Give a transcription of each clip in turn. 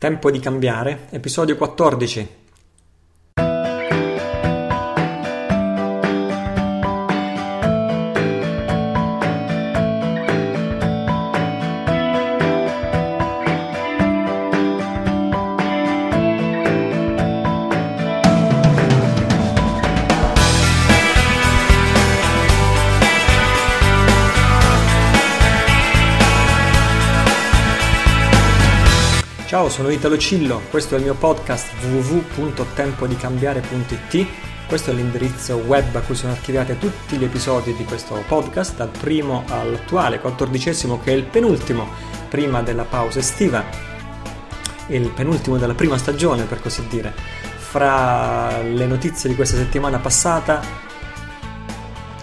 Tempo di cambiare, episodio 14. Sono Italo Cillo, questo è il mio podcast www.tempodicambiare.it. Questo è l'indirizzo web a cui sono archiviati tutti gli episodi di questo podcast, dal primo all'attuale, quattordicesimo, che è il penultimo, prima della pausa estiva, il penultimo della prima stagione, per così dire. Fra le notizie di questa settimana passata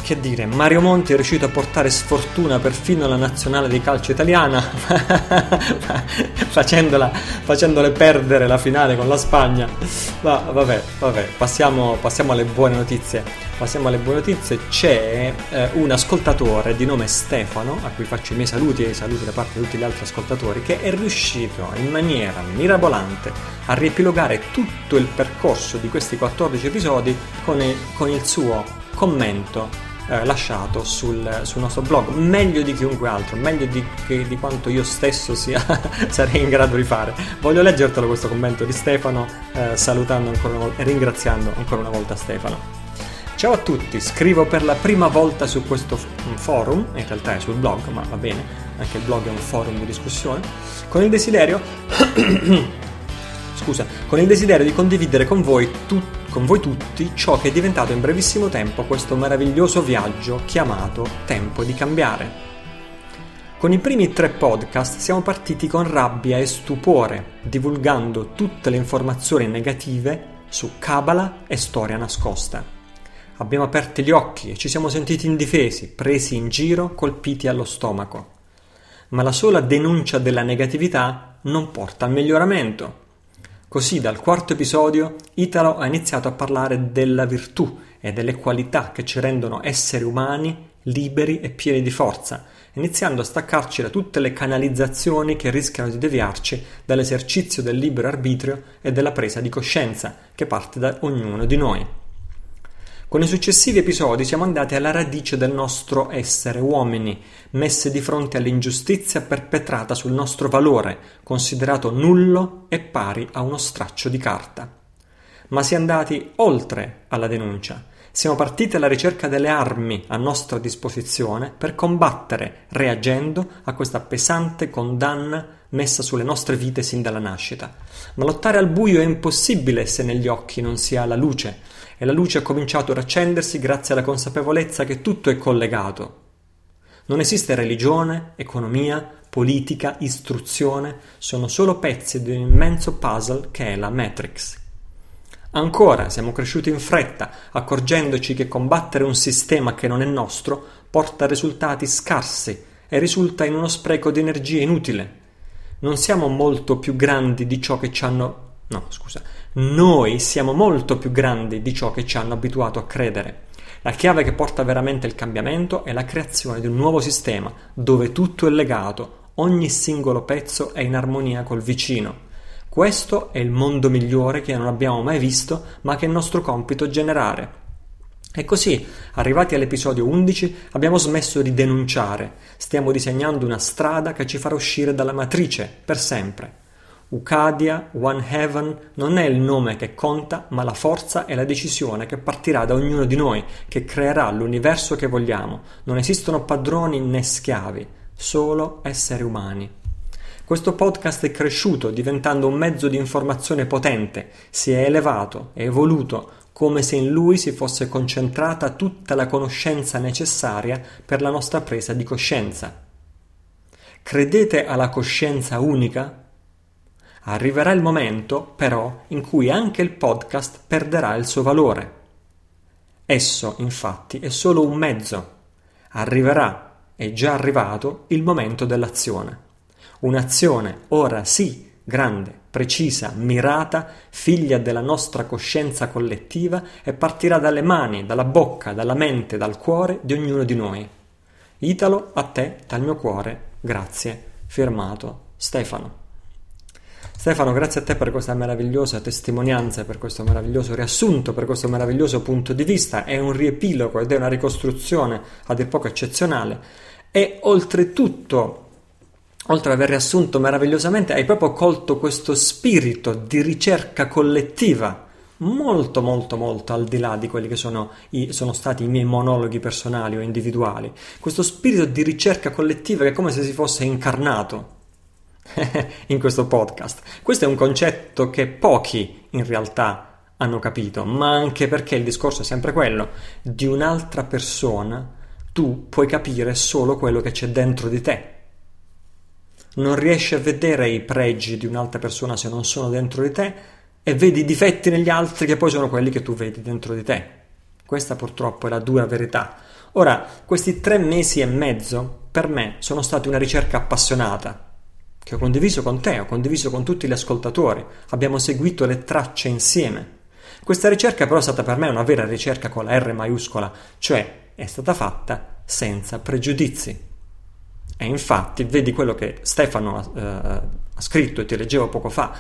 che dire, Mario Monti è riuscito a portare sfortuna perfino alla nazionale di calcio italiana, facendole perdere la finale con la Spagna. Ma vabbè, vabbè, passiamo, passiamo alle buone notizie. Passiamo alle buone notizie. C'è eh, un ascoltatore di nome Stefano, a cui faccio i miei saluti e i saluti da parte di tutti gli altri ascoltatori, che è riuscito in maniera mirabolante a riepilogare tutto il percorso di questi 14 episodi con il, con il suo commento eh, lasciato sul, sul, nostro blog, meglio di chiunque altro, meglio di, di quanto io stesso sia, sarei in grado di fare. Voglio leggertelo questo commento di Stefano, eh, salutando ancora una volta e ringraziando ancora una volta Stefano. Ciao a tutti, scrivo per la prima volta su questo forum, in realtà è sul blog, ma va bene, anche il blog è un forum di discussione, con il desiderio scusa, con il desiderio di condividere con voi tutti con voi tutti ciò che è diventato in brevissimo tempo questo meraviglioso viaggio chiamato Tempo di cambiare. Con i primi tre podcast siamo partiti con rabbia e stupore, divulgando tutte le informazioni negative su Kabbalah e storia nascosta. Abbiamo aperto gli occhi e ci siamo sentiti indifesi, presi in giro, colpiti allo stomaco. Ma la sola denuncia della negatività non porta al miglioramento. Così dal quarto episodio Italo ha iniziato a parlare della virtù e delle qualità che ci rendono esseri umani liberi e pieni di forza, iniziando a staccarci da tutte le canalizzazioni che rischiano di deviarci dall'esercizio del libero arbitrio e della presa di coscienza che parte da ognuno di noi. Con i successivi episodi siamo andati alla radice del nostro essere uomini, messe di fronte all'ingiustizia perpetrata sul nostro valore, considerato nullo e pari a uno straccio di carta. Ma si è andati oltre alla denuncia. Siamo partiti alla ricerca delle armi a nostra disposizione per combattere, reagendo a questa pesante condanna messa sulle nostre vite sin dalla nascita. Ma lottare al buio è impossibile se negli occhi non si ha la luce e la luce ha cominciato ad accendersi grazie alla consapevolezza che tutto è collegato. Non esiste religione, economia, politica, istruzione, sono solo pezzi di un immenso puzzle che è la Matrix. Ancora siamo cresciuti in fretta, accorgendoci che combattere un sistema che non è nostro porta risultati scarsi e risulta in uno spreco di energia inutile. Non siamo molto più grandi di ciò che ci hanno No, scusa. Noi siamo molto più grandi di ciò che ci hanno abituato a credere. La chiave che porta veramente il cambiamento è la creazione di un nuovo sistema, dove tutto è legato, ogni singolo pezzo è in armonia col vicino. Questo è il mondo migliore che non abbiamo mai visto, ma che è nostro compito generare. E così, arrivati all'episodio 11, abbiamo smesso di denunciare, stiamo disegnando una strada che ci farà uscire dalla matrice per sempre. Ucadia, One Heaven non è il nome che conta, ma la forza e la decisione che partirà da ognuno di noi, che creerà l'universo che vogliamo. Non esistono padroni né schiavi, solo esseri umani. Questo podcast è cresciuto diventando un mezzo di informazione potente, si è elevato, è evoluto, come se in lui si fosse concentrata tutta la conoscenza necessaria per la nostra presa di coscienza. Credete alla coscienza unica? Arriverà il momento, però, in cui anche il podcast perderà il suo valore. Esso, infatti, è solo un mezzo. Arriverà, è già arrivato, il momento dell'azione. Un'azione, ora sì, grande, precisa, mirata, figlia della nostra coscienza collettiva e partirà dalle mani, dalla bocca, dalla mente, dal cuore di ognuno di noi. Italo, a te, dal mio cuore, grazie. Firmato Stefano. Stefano, grazie a te per questa meravigliosa testimonianza, per questo meraviglioso riassunto, per questo meraviglioso punto di vista. È un riepilogo ed è una ricostruzione a dir poco eccezionale. E oltretutto oltre ad aver riassunto meravigliosamente, hai proprio colto questo spirito di ricerca collettiva, molto molto molto al di là di quelli che sono, i, sono stati i miei monologhi personali o individuali. Questo spirito di ricerca collettiva che è come se si fosse incarnato in questo podcast. Questo è un concetto che pochi in realtà hanno capito, ma anche perché il discorso è sempre quello, di un'altra persona tu puoi capire solo quello che c'è dentro di te non riesci a vedere i pregi di un'altra persona se non sono dentro di te e vedi i difetti negli altri che poi sono quelli che tu vedi dentro di te. Questa purtroppo è la dura verità. Ora, questi tre mesi e mezzo per me sono stati una ricerca appassionata che ho condiviso con te, ho condiviso con tutti gli ascoltatori, abbiamo seguito le tracce insieme. Questa ricerca però è stata per me una vera ricerca con la R maiuscola, cioè è stata fatta senza pregiudizi. E infatti, vedi quello che Stefano eh, ha scritto e ti leggevo poco fa.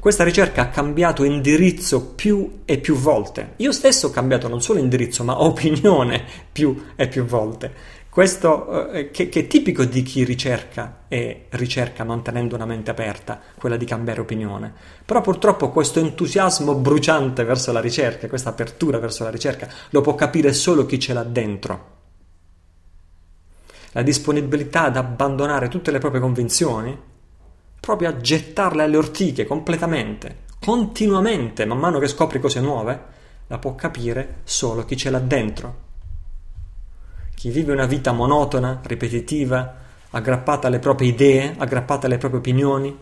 Questa ricerca ha cambiato indirizzo più e più volte. Io stesso ho cambiato non solo indirizzo, ma opinione più e più volte. Questo eh, che, che, è tipico di chi ricerca e ricerca mantenendo una mente aperta, quella di cambiare opinione. Però purtroppo questo entusiasmo bruciante verso la ricerca, questa apertura verso la ricerca, lo può capire solo chi ce l'ha dentro la disponibilità ad abbandonare tutte le proprie convinzioni, proprio a gettarle alle ortiche completamente, continuamente, man mano che scopri cose nuove, la può capire solo chi ce l'ha dentro. Chi vive una vita monotona, ripetitiva, aggrappata alle proprie idee, aggrappata alle proprie opinioni,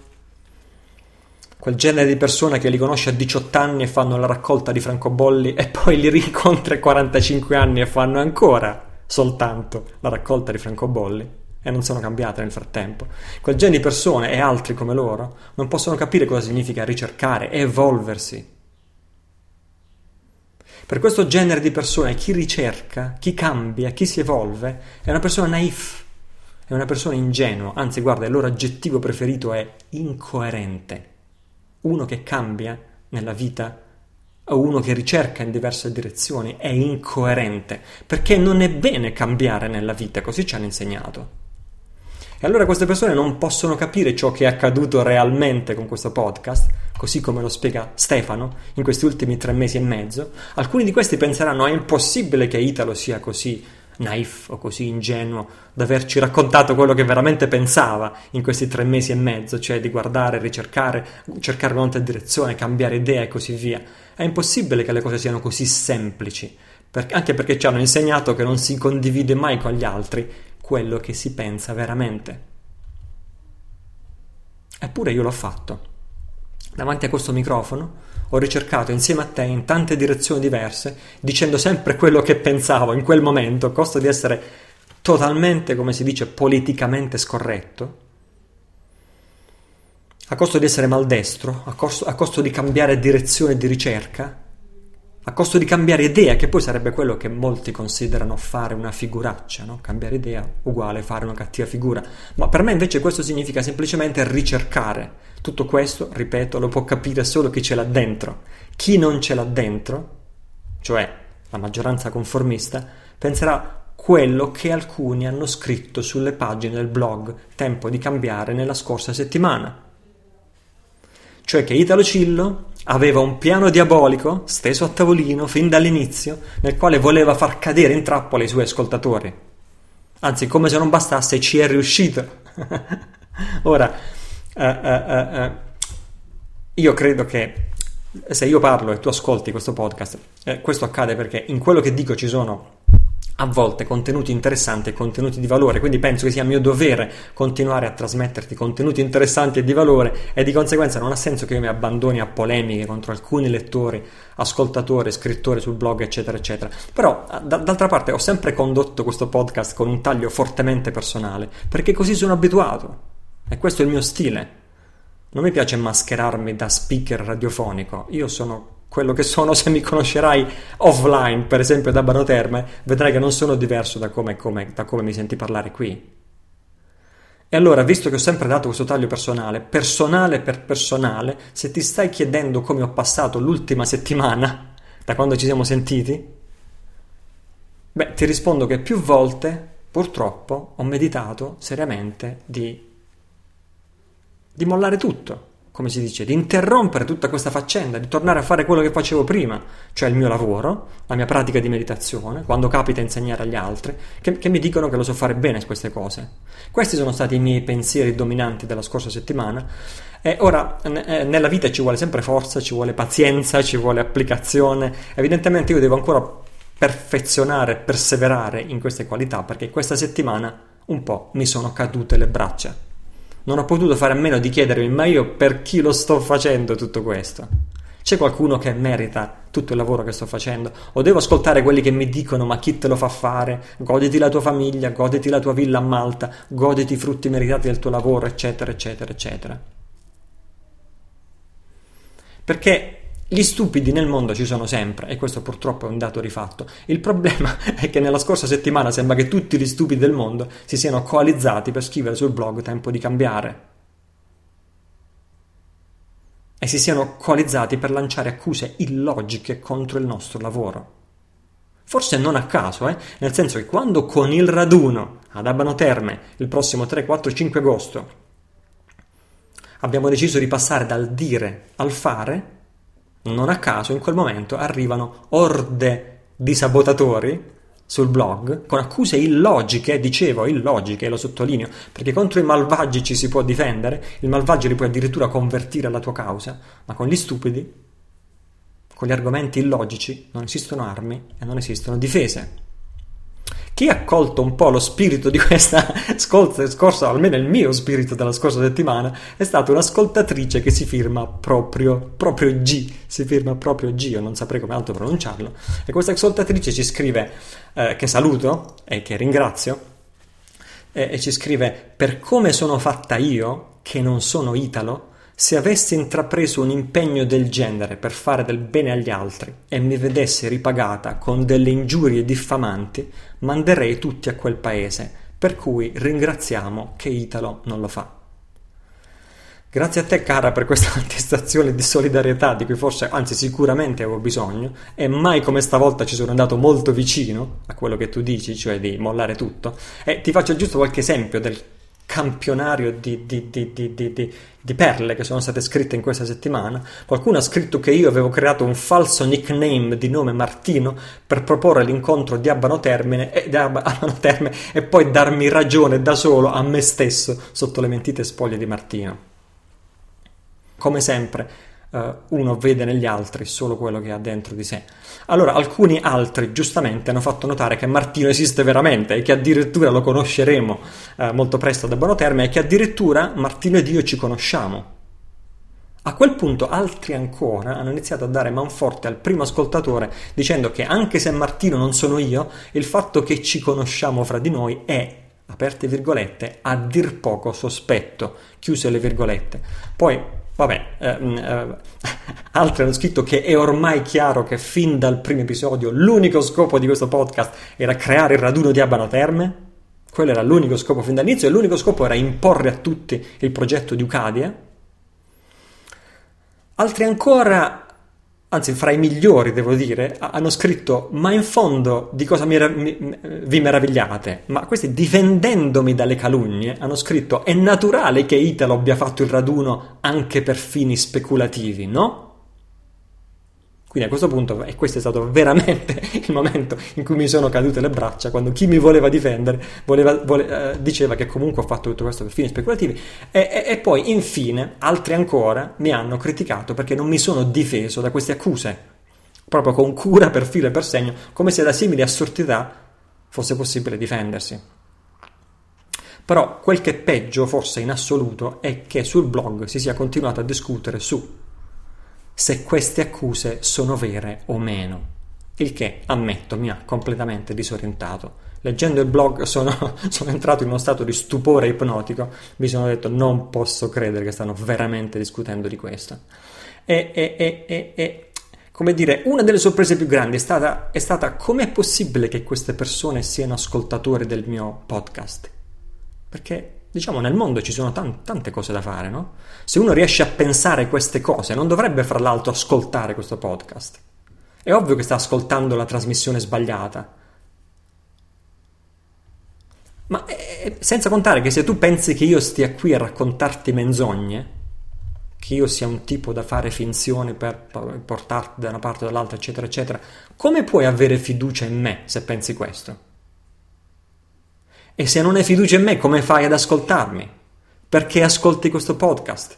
quel genere di persone che li conosce a 18 anni e fanno la raccolta di francobolli e poi li rincontra a 45 anni e fanno ancora soltanto la raccolta di francobolli e non sono cambiate nel frattempo. Quel genere di persone e altri come loro non possono capire cosa significa ricercare evolversi. Per questo genere di persone chi ricerca, chi cambia, chi si evolve è una persona naif, è una persona ingenua, anzi guarda, il loro aggettivo preferito è incoerente. Uno che cambia nella vita o uno che ricerca in diverse direzioni è incoerente, perché non è bene cambiare nella vita, così ci hanno insegnato. E allora queste persone non possono capire ciò che è accaduto realmente con questo podcast, così come lo spiega Stefano in questi ultimi tre mesi e mezzo. Alcuni di questi penseranno è impossibile che Italo sia così naif o così ingenuo da averci raccontato quello che veramente pensava in questi tre mesi e mezzo, cioè di guardare, ricercare, cercare un'altra direzione, cambiare idea e così via. È impossibile che le cose siano così semplici, anche perché ci hanno insegnato che non si condivide mai con gli altri quello che si pensa veramente. Eppure io l'ho fatto. Davanti a questo microfono ho ricercato insieme a te in tante direzioni diverse, dicendo sempre quello che pensavo in quel momento, a costo di essere totalmente, come si dice, politicamente scorretto, a costo di essere maldestro, a costo, a costo di cambiare direzione di ricerca, a costo di cambiare idea, che poi sarebbe quello che molti considerano fare una figuraccia, no? cambiare idea uguale fare una cattiva figura, ma per me invece questo significa semplicemente ricercare. Tutto questo, ripeto, lo può capire solo chi ce l'ha dentro. Chi non ce l'ha dentro, cioè la maggioranza conformista, penserà quello che alcuni hanno scritto sulle pagine del blog Tempo di cambiare nella scorsa settimana cioè che Italo Cillo aveva un piano diabolico steso a tavolino fin dall'inizio nel quale voleva far cadere in trappola i suoi ascoltatori. Anzi, come se non bastasse, ci è riuscito. Ora, uh, uh, uh, io credo che se io parlo e tu ascolti questo podcast, eh, questo accade perché in quello che dico ci sono a volte contenuti interessanti e contenuti di valore, quindi penso che sia mio dovere continuare a trasmetterti contenuti interessanti e di valore e di conseguenza non ha senso che io mi abbandoni a polemiche contro alcuni lettori, ascoltatori, scrittori sul blog, eccetera, eccetera. Però, d- d'altra parte, ho sempre condotto questo podcast con un taglio fortemente personale, perché così sono abituato e questo è il mio stile. Non mi piace mascherarmi da speaker radiofonico, io sono quello che sono, se mi conoscerai offline, per esempio da Banoterme, vedrai che non sono diverso da come, come, da come mi senti parlare qui. E allora, visto che ho sempre dato questo taglio personale, personale per personale, se ti stai chiedendo come ho passato l'ultima settimana, da quando ci siamo sentiti, beh, ti rispondo che più volte, purtroppo, ho meditato seriamente di, di mollare tutto come si dice, di interrompere tutta questa faccenda, di tornare a fare quello che facevo prima, cioè il mio lavoro, la mia pratica di meditazione, quando capita insegnare agli altri, che, che mi dicono che lo so fare bene queste cose. Questi sono stati i miei pensieri dominanti della scorsa settimana. E ora, eh, nella vita ci vuole sempre forza, ci vuole pazienza, ci vuole applicazione. Evidentemente io devo ancora perfezionare, perseverare in queste qualità, perché questa settimana un po' mi sono cadute le braccia non ho potuto fare a meno di chiedermi ma io per chi lo sto facendo tutto questo? C'è qualcuno che merita tutto il lavoro che sto facendo? O devo ascoltare quelli che mi dicono ma chi te lo fa fare? Goditi la tua famiglia, goditi la tua villa a Malta, goditi i frutti meritati del tuo lavoro, eccetera, eccetera, eccetera. Perché gli stupidi nel mondo ci sono sempre e questo purtroppo è un dato rifatto. Il problema è che nella scorsa settimana sembra che tutti gli stupidi del mondo si siano coalizzati per scrivere sul blog Tempo di cambiare. E si siano coalizzati per lanciare accuse illogiche contro il nostro lavoro. Forse non a caso, eh? nel senso che quando con il raduno ad Abano Terme il prossimo 3, 4, 5 agosto abbiamo deciso di passare dal dire al fare, non a caso in quel momento arrivano orde di sabotatori sul blog con accuse illogiche, dicevo illogiche, lo sottolineo, perché contro i malvagi ci si può difendere, il malvagio li puoi addirittura convertire alla tua causa, ma con gli stupidi, con gli argomenti illogici, non esistono armi e non esistono difese. Chi ha accolto un po' lo spirito di questa scorsa, almeno il mio spirito della scorsa settimana, è stata un'ascoltatrice che si firma proprio, proprio G, si firma proprio G, io non saprei come altro pronunciarlo, e questa ascoltatrice ci scrive, eh, che saluto e che ringrazio, e, e ci scrive, per come sono fatta io, che non sono italo, se avessi intrapreso un impegno del genere per fare del bene agli altri e mi vedessi ripagata con delle ingiurie diffamanti, manderei tutti a quel paese, per cui ringraziamo che Italo non lo fa. Grazie a te cara per questa attestazione di solidarietà di cui forse, anzi sicuramente avevo bisogno e mai come stavolta ci sono andato molto vicino a quello che tu dici, cioè di mollare tutto. E ti faccio giusto qualche esempio del campionario di, di, di, di, perle che sono state scritte in questa settimana. Qualcuno ha scritto che io avevo creato un falso nickname di nome Martino per proporre l'incontro di Abano Termine e, Abano Terme e poi darmi ragione da solo a me stesso sotto le mentite spoglie di Martino. Come sempre, uh, uno vede negli altri solo quello che ha dentro di sé. Allora, alcuni altri giustamente hanno fatto notare che Martino esiste veramente e che addirittura lo conosceremo uh, molto presto da buono termine e che addirittura Martino ed io ci conosciamo. A quel punto altri ancora hanno iniziato a dare manforte al primo ascoltatore dicendo che anche se Martino non sono io, il fatto che ci conosciamo fra di noi è aperte virgolette, a dir poco sospetto, chiuse le virgolette. Poi Vabbè, ehm, eh, altri hanno scritto che è ormai chiaro che fin dal primo episodio l'unico scopo di questo podcast era creare il raduno di Abano Terme. Quello era l'unico scopo fin dall'inizio e l'unico scopo era imporre a tutti il progetto di Ucadia. Altri ancora anzi fra i migliori devo dire, hanno scritto ma in fondo di cosa mi, mi, vi meravigliate? Ma questi difendendomi dalle calunnie hanno scritto è naturale che Italo abbia fatto il raduno anche per fini speculativi, no? Quindi a questo punto, e questo è stato veramente il momento in cui mi sono cadute le braccia, quando chi mi voleva difendere voleva, vole, eh, diceva che comunque ho fatto tutto questo per fini speculativi, e, e, e poi infine altri ancora mi hanno criticato perché non mi sono difeso da queste accuse, proprio con cura per filo e per segno, come se da simili assurdità fosse possibile difendersi. Però quel che è peggio, forse in assoluto, è che sul blog si sia continuato a discutere su se queste accuse sono vere o meno. Il che, ammetto, mi ha completamente disorientato. Leggendo il blog sono, sono, entrato in uno stato di stupore ipnotico, mi sono detto non posso credere che stanno veramente discutendo di questo. E, e, e, e come dire, una delle sorprese più grandi è stata, è stata come è possibile che queste persone siano ascoltatori del mio podcast? Perché diciamo nel mondo ci sono t- tante cose da fare, no? Se uno riesce a pensare queste cose, non dovrebbe fra l'altro ascoltare questo podcast. È ovvio che sta ascoltando la trasmissione sbagliata. Ma eh, senza contare che se tu pensi che io stia qui a raccontarti menzogne, che io sia un tipo da fare finzione per portarti da una parte o dall'altra, eccetera, eccetera, come puoi avere fiducia in me se pensi questo? E se non hai fiducia in me, come fai ad ascoltarmi? Perché ascolti questo podcast?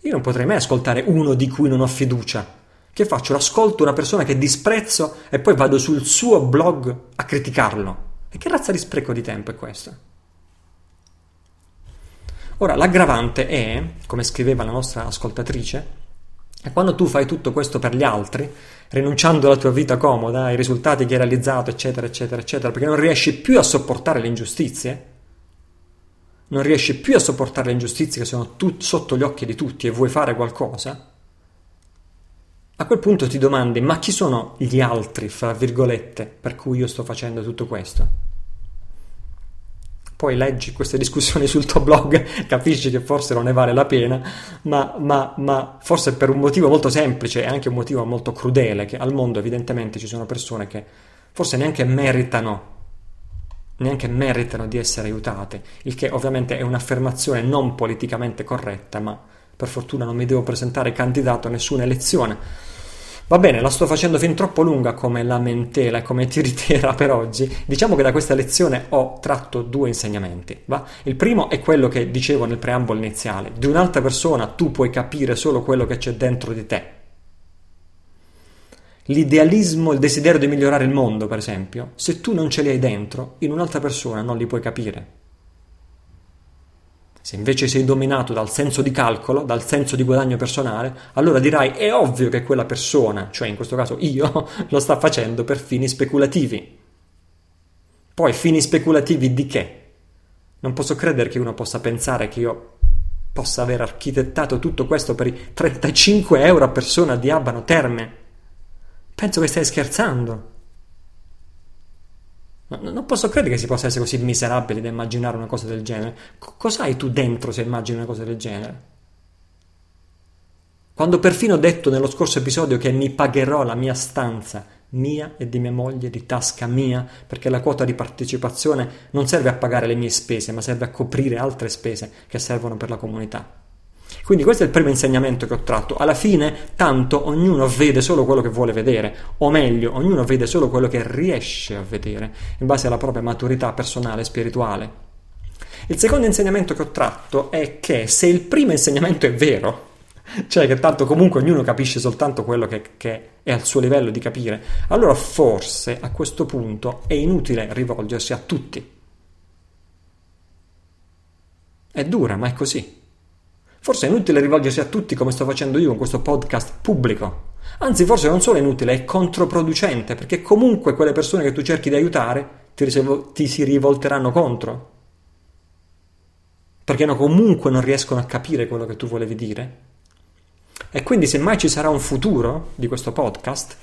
Io non potrei mai ascoltare uno di cui non ho fiducia. Che faccio? Ascolto una persona che disprezzo e poi vado sul suo blog a criticarlo. E che razza di spreco di tempo è questo? Ora, l'aggravante è, come scriveva la nostra ascoltatrice, è quando tu fai tutto questo per gli altri, rinunciando alla tua vita comoda, ai risultati che hai realizzato, eccetera, eccetera, eccetera, perché non riesci più a sopportare le ingiustizie, non riesci più a sopportare le ingiustizie che sono tut- sotto gli occhi di tutti e vuoi fare qualcosa, a quel punto ti domandi, ma chi sono gli altri, fra virgolette, per cui io sto facendo tutto questo? Poi leggi queste discussioni sul tuo blog, capisci che forse non ne vale la pena, ma, ma, ma, forse per un motivo molto semplice e anche un motivo molto crudele, che al mondo evidentemente ci sono persone che forse neanche meritano, neanche meritano di essere aiutate, il che ovviamente è un'affermazione non politicamente corretta, ma per fortuna non mi devo presentare candidato a nessuna elezione Va bene, la sto facendo fin troppo lunga come lamentela e come tiritera per oggi. Diciamo che da questa lezione ho tratto due insegnamenti. Va? Il primo è quello che dicevo nel preambolo iniziale. Di un'altra persona tu puoi capire solo quello che c'è dentro di te. L'idealismo, il desiderio di migliorare il mondo, per esempio, se tu non ce li hai dentro, in un'altra persona non li puoi capire. Se invece sei dominato dal senso di calcolo, dal senso di guadagno personale, allora dirai è ovvio che quella persona, cioè in questo caso io, lo sta facendo per fini speculativi. Poi fini speculativi di che? Non posso credere che uno possa pensare che io possa aver architettato tutto questo per i 35 euro a persona di Abano Terme. Penso che stai scherzando. Non posso credere che si possa essere così miserabili da immaginare una cosa del genere. C- cos'hai tu dentro se immagini una cosa del genere? Quando perfino ho detto nello scorso episodio che mi pagherò la mia stanza, mia e di mia moglie, di tasca mia, perché la quota di partecipazione non serve a pagare le mie spese, ma serve a coprire altre spese che servono per la comunità. Quindi questo è il primo insegnamento che ho tratto. Alla fine, tanto ognuno vede solo quello che vuole vedere, o meglio, ognuno vede solo quello che riesce a vedere, in base alla propria maturità personale e spirituale. Il secondo insegnamento che ho tratto è che se il primo insegnamento è vero, cioè che tanto comunque ognuno capisce soltanto quello che, che, è al suo livello di capire, allora forse a questo punto è inutile rivolgersi a tutti. È dura, ma è così. Forse è inutile rivolgersi a tutti come sto facendo io con questo podcast pubblico. Anzi, forse non solo è inutile, è controproducente, perché comunque quelle persone che tu cerchi di aiutare ti, risevo- ti si rivolteranno contro. Perché no, comunque non riescono a capire quello che tu volevi dire. E quindi se mai ci sarà un futuro di questo podcast,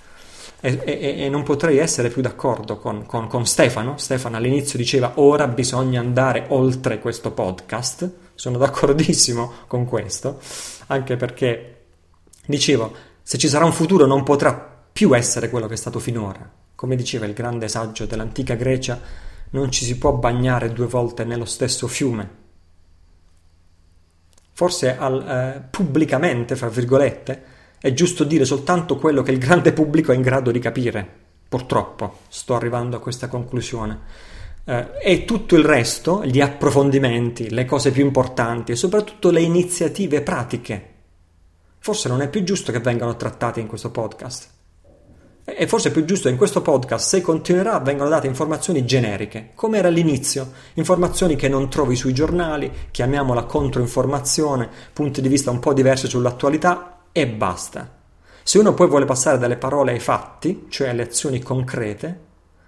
e, e, e non potrei essere più d'accordo con, con, con Stefano, Stefano all'inizio diceva ora bisogna andare oltre questo podcast, sono d'accordissimo con questo, anche perché, dicevo, se ci sarà un futuro non potrà più essere quello che è stato finora. Come diceva il grande saggio dell'antica Grecia, non ci si può bagnare due volte nello stesso fiume. Forse al, eh, pubblicamente, fra virgolette, è giusto dire soltanto quello che il grande pubblico è in grado di capire. Purtroppo sto arrivando a questa conclusione eh, e tutto il resto, gli approfondimenti, le cose più importanti e soprattutto le iniziative pratiche, forse non è più giusto che vengano trattate in questo podcast. E forse è più giusto in questo podcast, se continuerà, vengano date informazioni generiche, come era all'inizio, informazioni che non trovi sui giornali, chiamiamola controinformazione, punti di vista un po' diversi sull'attualità e basta. Se uno poi vuole passare dalle parole ai fatti, cioè alle azioni concrete,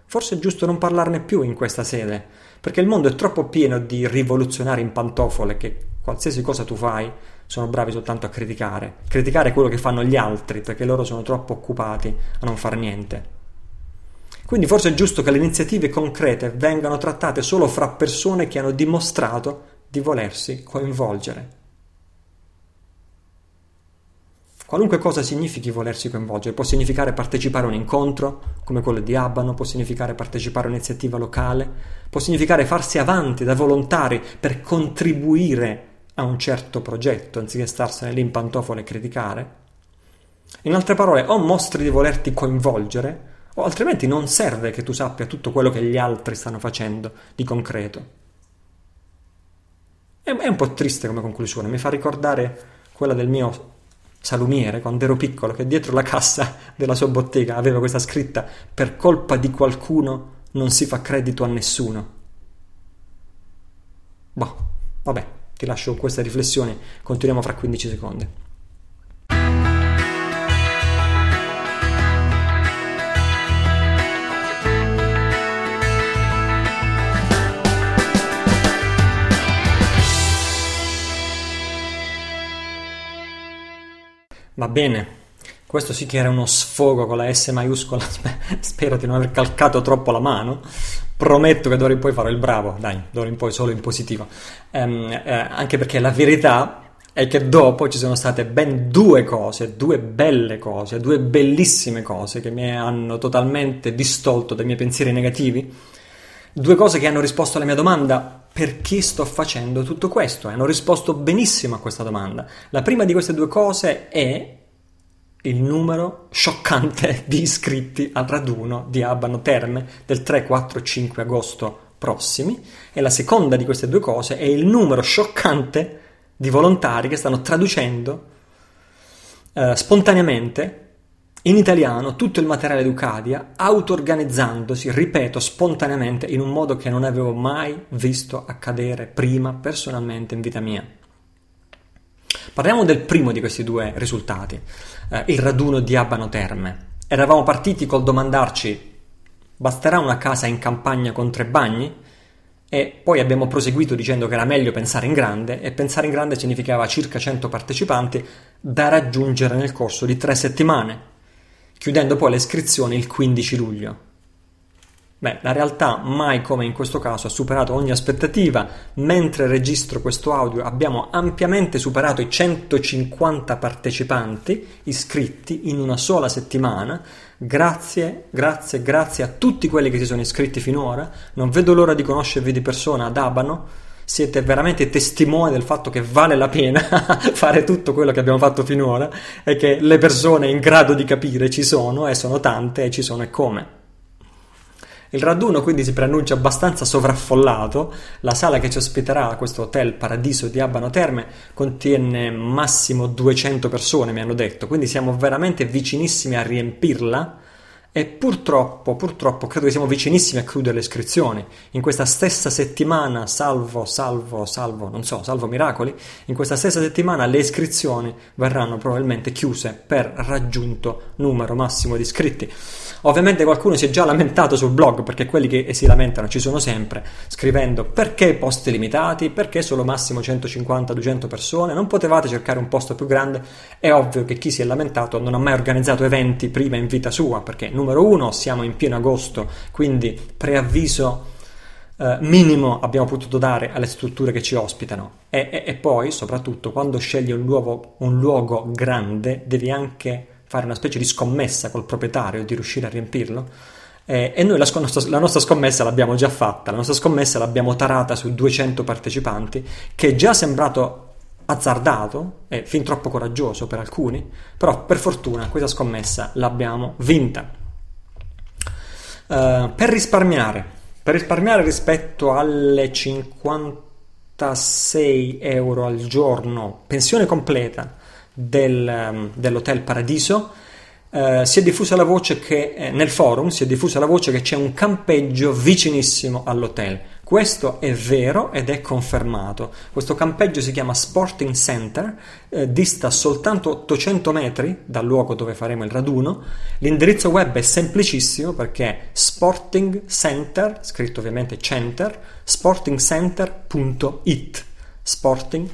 Forse è giusto non parlarne più in questa sede, perché il mondo è troppo pieno di rivoluzionari in pantofole che qualsiasi cosa tu fai sono bravi soltanto a criticare, criticare quello che fanno gli altri, perché loro sono troppo occupati a non far niente. Quindi forse è giusto che le iniziative concrete vengano trattate solo fra persone che hanno dimostrato di volersi coinvolgere. Qualunque cosa significhi volersi coinvolgere, può significare partecipare a un incontro come quello di Abano, può significare partecipare a un'iniziativa locale, può significare farsi avanti da volontari per contribuire a un certo progetto anziché starsene lì in pantofole e criticare. In altre parole, o mostri di volerti coinvolgere, o altrimenti non serve che tu sappia tutto quello che gli altri stanno facendo di concreto. È, un po' triste come conclusione, mi fa ricordare quella del mio salumiere quando ero piccolo che dietro la cassa della sua bottega aveva questa scritta per colpa di qualcuno non si fa credito a nessuno. Boh, vabbè, ti lascio questa riflessione, continuiamo fra 15 secondi. Va bene, questo sì che era uno sfogo con la S maiuscola, spero di non aver calcato troppo la mano, prometto che d'ora in poi farò il bravo, dai, d'ora in poi solo in positivo, ehm, eh, anche perché la verità è che dopo ci sono state ben due cose, due belle cose, due bellissime cose che mi hanno totalmente distolto dai miei pensieri negativi, due cose che hanno risposto alla mia domanda perché sto facendo tutto questo? E hanno risposto benissimo a questa domanda. La prima di queste due cose è il numero scioccante di iscritti al raduno di Abano Terme del 3, 4, 5 agosto prossimi e la seconda di queste due cose è il numero scioccante di volontari che stanno traducendo eh, spontaneamente in italiano tutto il materiale Ducadia, auto-organizzandosi, ripeto, spontaneamente, in un modo che non avevo mai visto accadere prima personalmente in vita mia. Parliamo del primo di questi due risultati, eh, il raduno di Abano Terme. Eravamo partiti col domandarci, basterà una casa in campagna con tre bagni? E poi abbiamo proseguito dicendo che era meglio pensare in grande e pensare in grande significava circa 100 partecipanti da raggiungere nel corso di tre settimane chiudendo poi le iscrizioni il 15 luglio. Beh, la realtà mai come in questo caso ha superato ogni aspettativa. Mentre registro questo audio abbiamo ampiamente superato i 150 partecipanti iscritti in una sola settimana. Grazie, grazie, grazie a tutti quelli che si sono iscritti finora. Non vedo l'ora di conoscervi di persona ad Abano siete veramente testimoni del fatto che vale la pena fare tutto quello che abbiamo fatto finora e che le persone in grado di capire ci sono e sono tante e ci sono e come. Il raduno quindi si preannuncia abbastanza sovraffollato, la sala che ci ospiterà, questo hotel Paradiso di Abano Terme, contiene massimo 200 persone, mi hanno detto, quindi siamo veramente vicinissimi a riempirla e purtroppo, purtroppo, credo che siamo vicinissimi a chiudere le iscrizioni. In questa stessa settimana, salvo, salvo, salvo, non so, salvo miracoli, in questa stessa settimana le iscrizioni verranno probabilmente chiuse per raggiunto numero massimo di iscritti. Ovviamente qualcuno si è già lamentato sul blog, perché quelli che si lamentano ci sono sempre, scrivendo perché posti limitati, perché solo massimo 150-200 persone, non potevate cercare un posto più grande. È ovvio che chi si è lamentato non ha mai organizzato eventi prima in vita sua, perché numero uno siamo in pieno agosto, quindi preavviso eh, minimo abbiamo potuto dare alle strutture che ci ospitano. E, e, e poi, soprattutto, quando scegli un luogo, un luogo grande, devi anche fare una specie di scommessa col proprietario di riuscire a riempirlo. Eh, e noi la, sc- la, nostra scommessa l'abbiamo già fatta, la nostra scommessa l'abbiamo tarata su 200 partecipanti, che è già sembrato azzardato e fin troppo coraggioso per alcuni, però per fortuna questa scommessa l'abbiamo vinta. Uh, per risparmiare, per risparmiare rispetto alle 56 euro al giorno, pensione completa, del, ehm, dell'Hotel Paradiso, eh, si è diffusa la voce che eh, nel forum si è diffusa la voce che c'è un campeggio vicinissimo all'hotel. Questo è vero ed è confermato. Questo campeggio si chiama Sporting Center, eh, dista soltanto 800 metri dal luogo dove faremo il raduno. L'indirizzo web è semplicissimo perché Sporting Center, scritto ovviamente center, sportingcenter.it. Sporting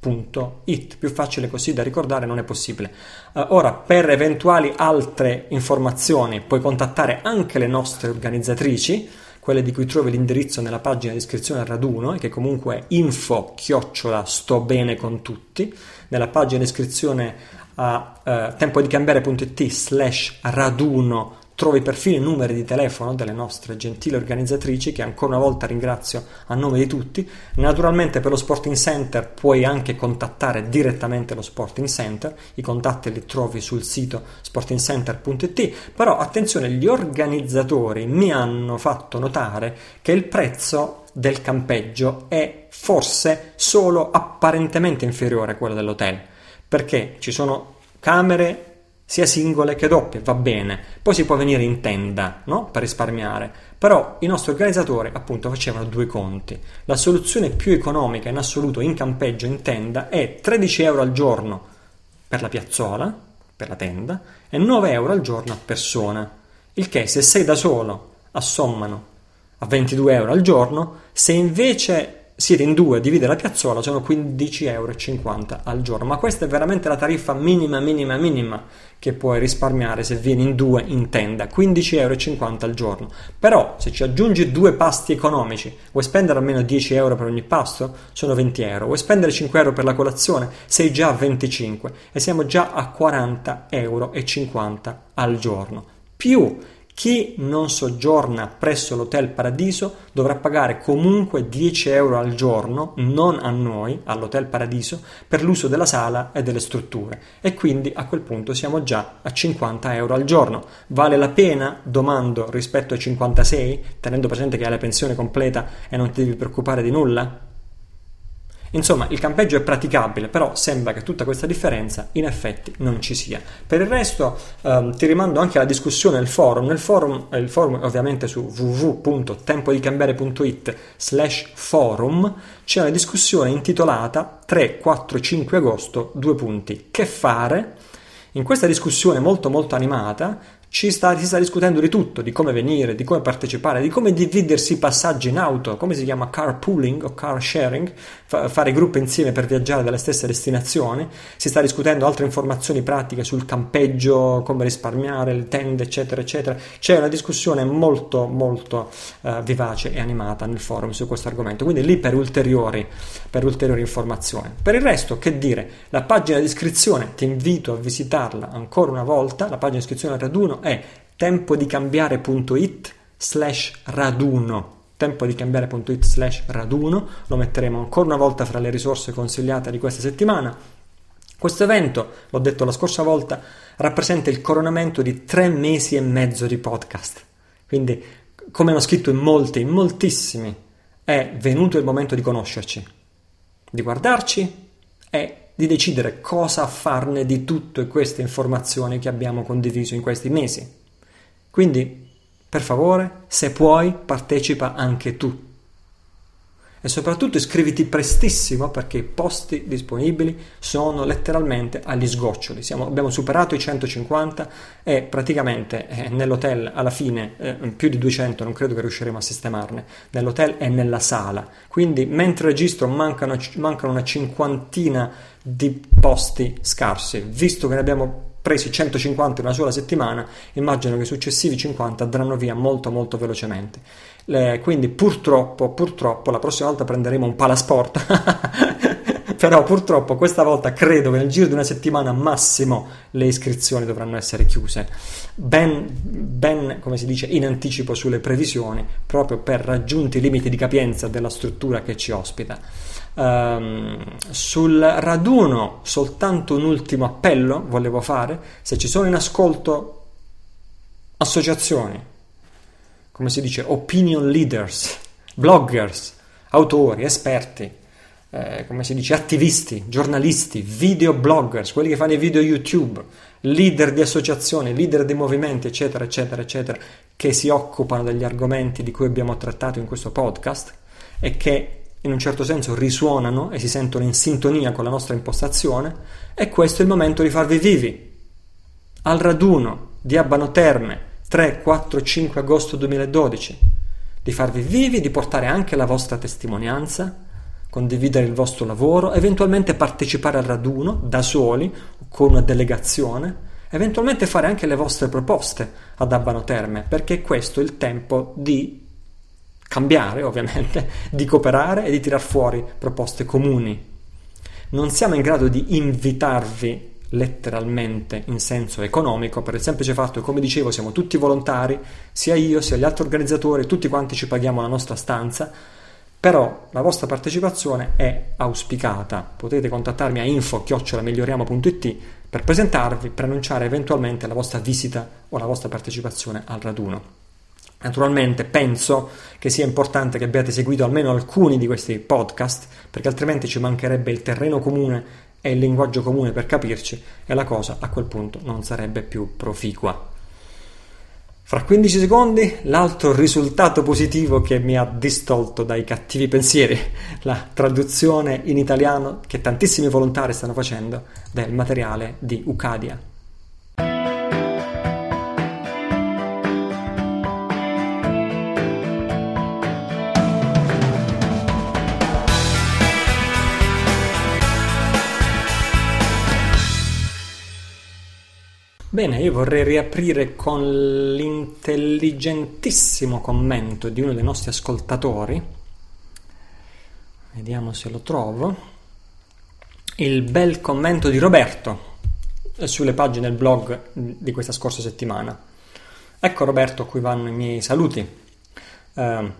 Center It. Più facile così da ricordare non è possibile. Uh, ora, per eventuali altre informazioni, puoi contattare anche le nostre organizzatrici, quelle di cui trovi l'indirizzo nella pagina di iscrizione al raduno, che comunque è info chiocciola sto bene con tutti. Nella pagina di iscrizione a uh, tempodicambiare.it slash raduno trovi perfino i numeri di telefono delle nostre gentili organizzatrici che ancora una volta ringrazio a nome di tutti. Naturalmente per lo Sporting Center puoi anche contattare direttamente lo Sporting Center, i contatti li trovi sul sito sportingcenter.it, però attenzione, gli organizzatori mi hanno fatto notare che il prezzo del campeggio è forse solo apparentemente inferiore a quello dell'hotel, perché ci sono camere sia singole che doppie, va bene. Poi si può venire in tenda, no? Per risparmiare. Però i nostri organizzatori appunto facevano due conti. La soluzione più economica in assoluto in campeggio in tenda è 13 euro al giorno per la piazzola, per la tenda, e 9 euro al giorno a persona. Il che se sei da solo assommano a 22 euro al giorno, se invece siete in due, divide la piazzola, sono 15,50 euro al giorno. Ma questa è veramente la tariffa minima, minima, minima che puoi risparmiare se vieni in due in tenda, 15,50 euro al giorno. Però se ci aggiungi due pasti economici, vuoi spendere almeno 10 euro per ogni pasto? Sono 20 euro. Vuoi spendere 5 euro per la colazione? Sei già a 25 e siamo già a 40,50 euro al giorno. Più chi non soggiorna presso l'Hotel Paradiso dovrà pagare comunque 10 euro al giorno, non a noi, all'Hotel Paradiso, per l'uso della sala e delle strutture. E quindi a quel punto siamo già a 50 euro al giorno. Vale la pena, domando, rispetto ai 56, tenendo presente che hai la pensione completa e non ti devi preoccupare di nulla? Insomma, il campeggio è praticabile, però sembra che tutta questa differenza in effetti non ci sia. Per il resto ehm, ti rimando anche alla discussione del forum. Nel forum, eh, il forum ovviamente su www.tempodicambiare.it slash forum c'è una discussione intitolata 3, 4, 5 agosto, due punti. Che fare? In questa discussione molto molto animata ci sta, si sta discutendo di tutto, di come venire, di come partecipare, di come dividersi i passaggi in auto, come si chiama carpooling o car sharing, fa, fare gruppi insieme per viaggiare dalle stesse destinazioni, si sta discutendo altre informazioni pratiche sul campeggio, come risparmiare, le tende, eccetera, eccetera. C'è una discussione molto, molto uh, vivace e animata nel forum su questo argomento, quindi lì per ulteriori, per ulteriori informazioni. Per il resto, che dire, la pagina di iscrizione, ti invito a visitarla ancora una volta, la pagina di iscrizione al raduno è tempodicambiare.it slash raduno. Tempodicambiare.it slash raduno. Lo metteremo ancora una volta fra le risorse consigliate di questa settimana. Questo evento, l'ho detto la scorsa volta, rappresenta il coronamento di tre mesi e mezzo di podcast. Quindi, come hanno scritto in molti, in moltissimi, è venuto il momento di conoscerci, di guardarci e di decidere cosa farne di tutte queste informazioni che abbiamo condiviso in questi mesi. Quindi, per favore, se puoi, partecipa anche tu. E soprattutto iscriviti prestissimo perché i posti disponibili sono letteralmente agli sgoccioli. Siamo, abbiamo superato i 150 e praticamente eh, nell'hotel alla fine eh, più di 200 non credo che riusciremo a sistemarne nell'hotel e nella sala. Quindi mentre registro mancano, mancano una cinquantina di posti scarsi. Visto che ne abbiamo presi 150 in una sola settimana, immagino che i successivi 50 andranno via molto molto velocemente. Le, quindi purtroppo, purtroppo, la prossima volta prenderemo un palasport. Però purtroppo questa volta credo che nel giro di una settimana massimo le iscrizioni dovranno essere chiuse. Ben, ben, come si dice, in anticipo sulle previsioni, proprio per raggiunti i limiti di capienza della struttura che ci ospita. Um, sul raduno soltanto un ultimo appello volevo fare, se ci sono in ascolto associazioni, come si dice, opinion leaders, bloggers, autori, esperti, eh, come si dice, attivisti, giornalisti, video bloggers, quelli che fanno i video YouTube, leader di associazioni, leader di movimenti, eccetera, eccetera, eccetera, che si occupano degli argomenti di cui abbiamo trattato in questo podcast e che in un certo senso risuonano e si sentono in sintonia con la nostra impostazione, e questo è il momento di farvi vivi. Al raduno di Abano Terme 3, 4, 5 agosto 2012, di farvi vivi, di portare anche la vostra testimonianza, condividere il vostro lavoro, eventualmente partecipare al raduno da soli o con una delegazione, eventualmente fare anche le vostre proposte ad Abbano Terme, perché questo è il tempo di cambiare, ovviamente, di cooperare e di tirar fuori proposte comuni. Non siamo in grado di invitarvi letteralmente in senso economico per il semplice fatto che come dicevo siamo tutti volontari sia io sia gli altri organizzatori tutti quanti ci paghiamo la nostra stanza però la vostra partecipazione è auspicata. Potete contattarmi a info-miglioriamo.it per presentarvi per annunciare eventualmente la vostra visita o la vostra partecipazione al raduno. Naturalmente penso che sia importante che abbiate seguito almeno alcuni di questi podcast, perché altrimenti ci mancherebbe il terreno comune e il linguaggio comune per capirci e la cosa a quel punto non sarebbe più proficua. Fra 15 secondi l'altro risultato positivo che mi ha distolto dai cattivi pensieri, la traduzione in italiano che tantissimi volontari stanno facendo del materiale di Ucadia. Bene, io vorrei riaprire con l'intelligentissimo commento di uno dei nostri ascoltatori. Vediamo se lo trovo. Il bel commento di Roberto sulle pagine del blog di questa scorsa settimana. Ecco Roberto, a cui vanno i miei saluti. Eh,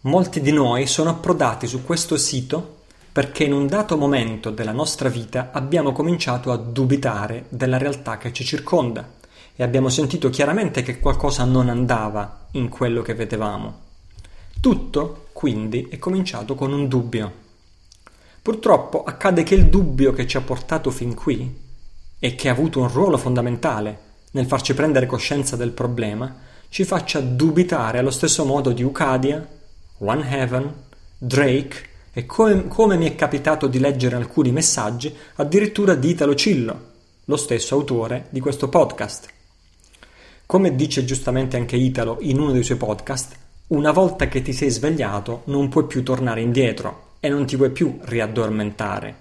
molti di noi sono approdati su questo sito perché in un dato momento della nostra vita abbiamo cominciato a dubitare della realtà che ci circonda e abbiamo sentito chiaramente che qualcosa non andava in quello che vedevamo. Tutto, quindi, è cominciato con un dubbio. Purtroppo accade che il dubbio che ci ha portato fin qui e che ha avuto un ruolo fondamentale nel farci prendere coscienza del problema, ci faccia dubitare allo stesso modo di Ucadia, One Heaven, Drake e come, come mi è capitato di leggere alcuni messaggi, addirittura di Italo Cillo, lo stesso autore di questo podcast. Come dice giustamente anche Italo in uno dei suoi podcast, una volta che ti sei svegliato non puoi più tornare indietro e non ti puoi più riaddormentare.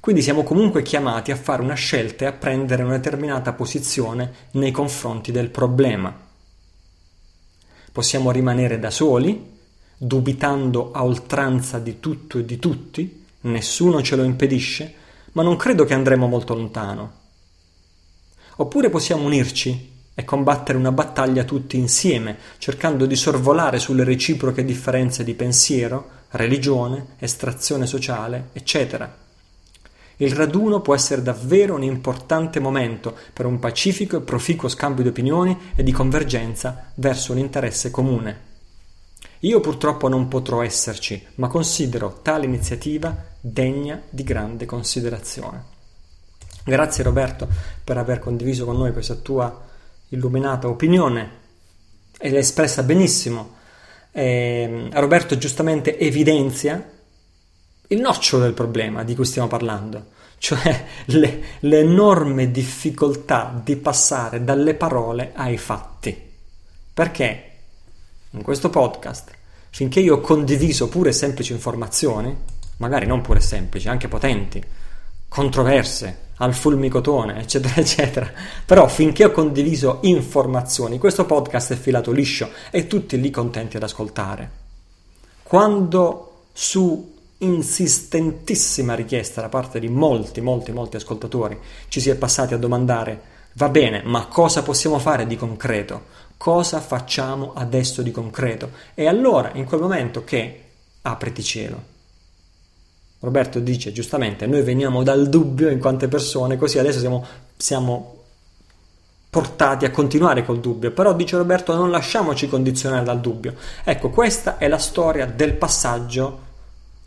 Quindi siamo comunque chiamati a fare una scelta e a prendere una determinata posizione nei confronti del problema. Possiamo rimanere da soli dubitando a oltranza di tutto e di tutti, nessuno ce lo impedisce, ma non credo che andremo molto lontano. Oppure possiamo unirci e combattere una battaglia tutti insieme, cercando di sorvolare sulle reciproche differenze di pensiero, religione, estrazione sociale, eccetera. Il raduno può essere davvero un importante momento per un pacifico e proficuo scambio di opinioni e di convergenza verso un interesse comune. Io purtroppo non potrò esserci, ma considero tale iniziativa degna di grande considerazione. Grazie Roberto per aver condiviso con noi questa tua illuminata opinione e l'hai espressa benissimo. Eh, Roberto giustamente evidenzia il nocciolo del problema di cui stiamo parlando, cioè le, l'enorme difficoltà di passare dalle parole ai fatti. Perché in questo podcast, finché io ho condiviso pure semplici informazioni, magari non pure semplici, anche potenti, controverse, al fulmicotone, eccetera, eccetera. Però finché ho condiviso informazioni, questo podcast è filato liscio e tutti lì contenti ad ascoltare. Quando su insistentissima richiesta da parte di molti, molti, molti ascoltatori ci si è passati a domandare va bene, ma cosa possiamo fare di concreto? Cosa facciamo adesso di concreto? E allora, in quel momento che apriti cielo. Roberto dice giustamente, noi veniamo dal dubbio in quante persone, così adesso siamo, siamo portati a continuare col dubbio, però dice Roberto non lasciamoci condizionare dal dubbio. Ecco, questa è la storia del passaggio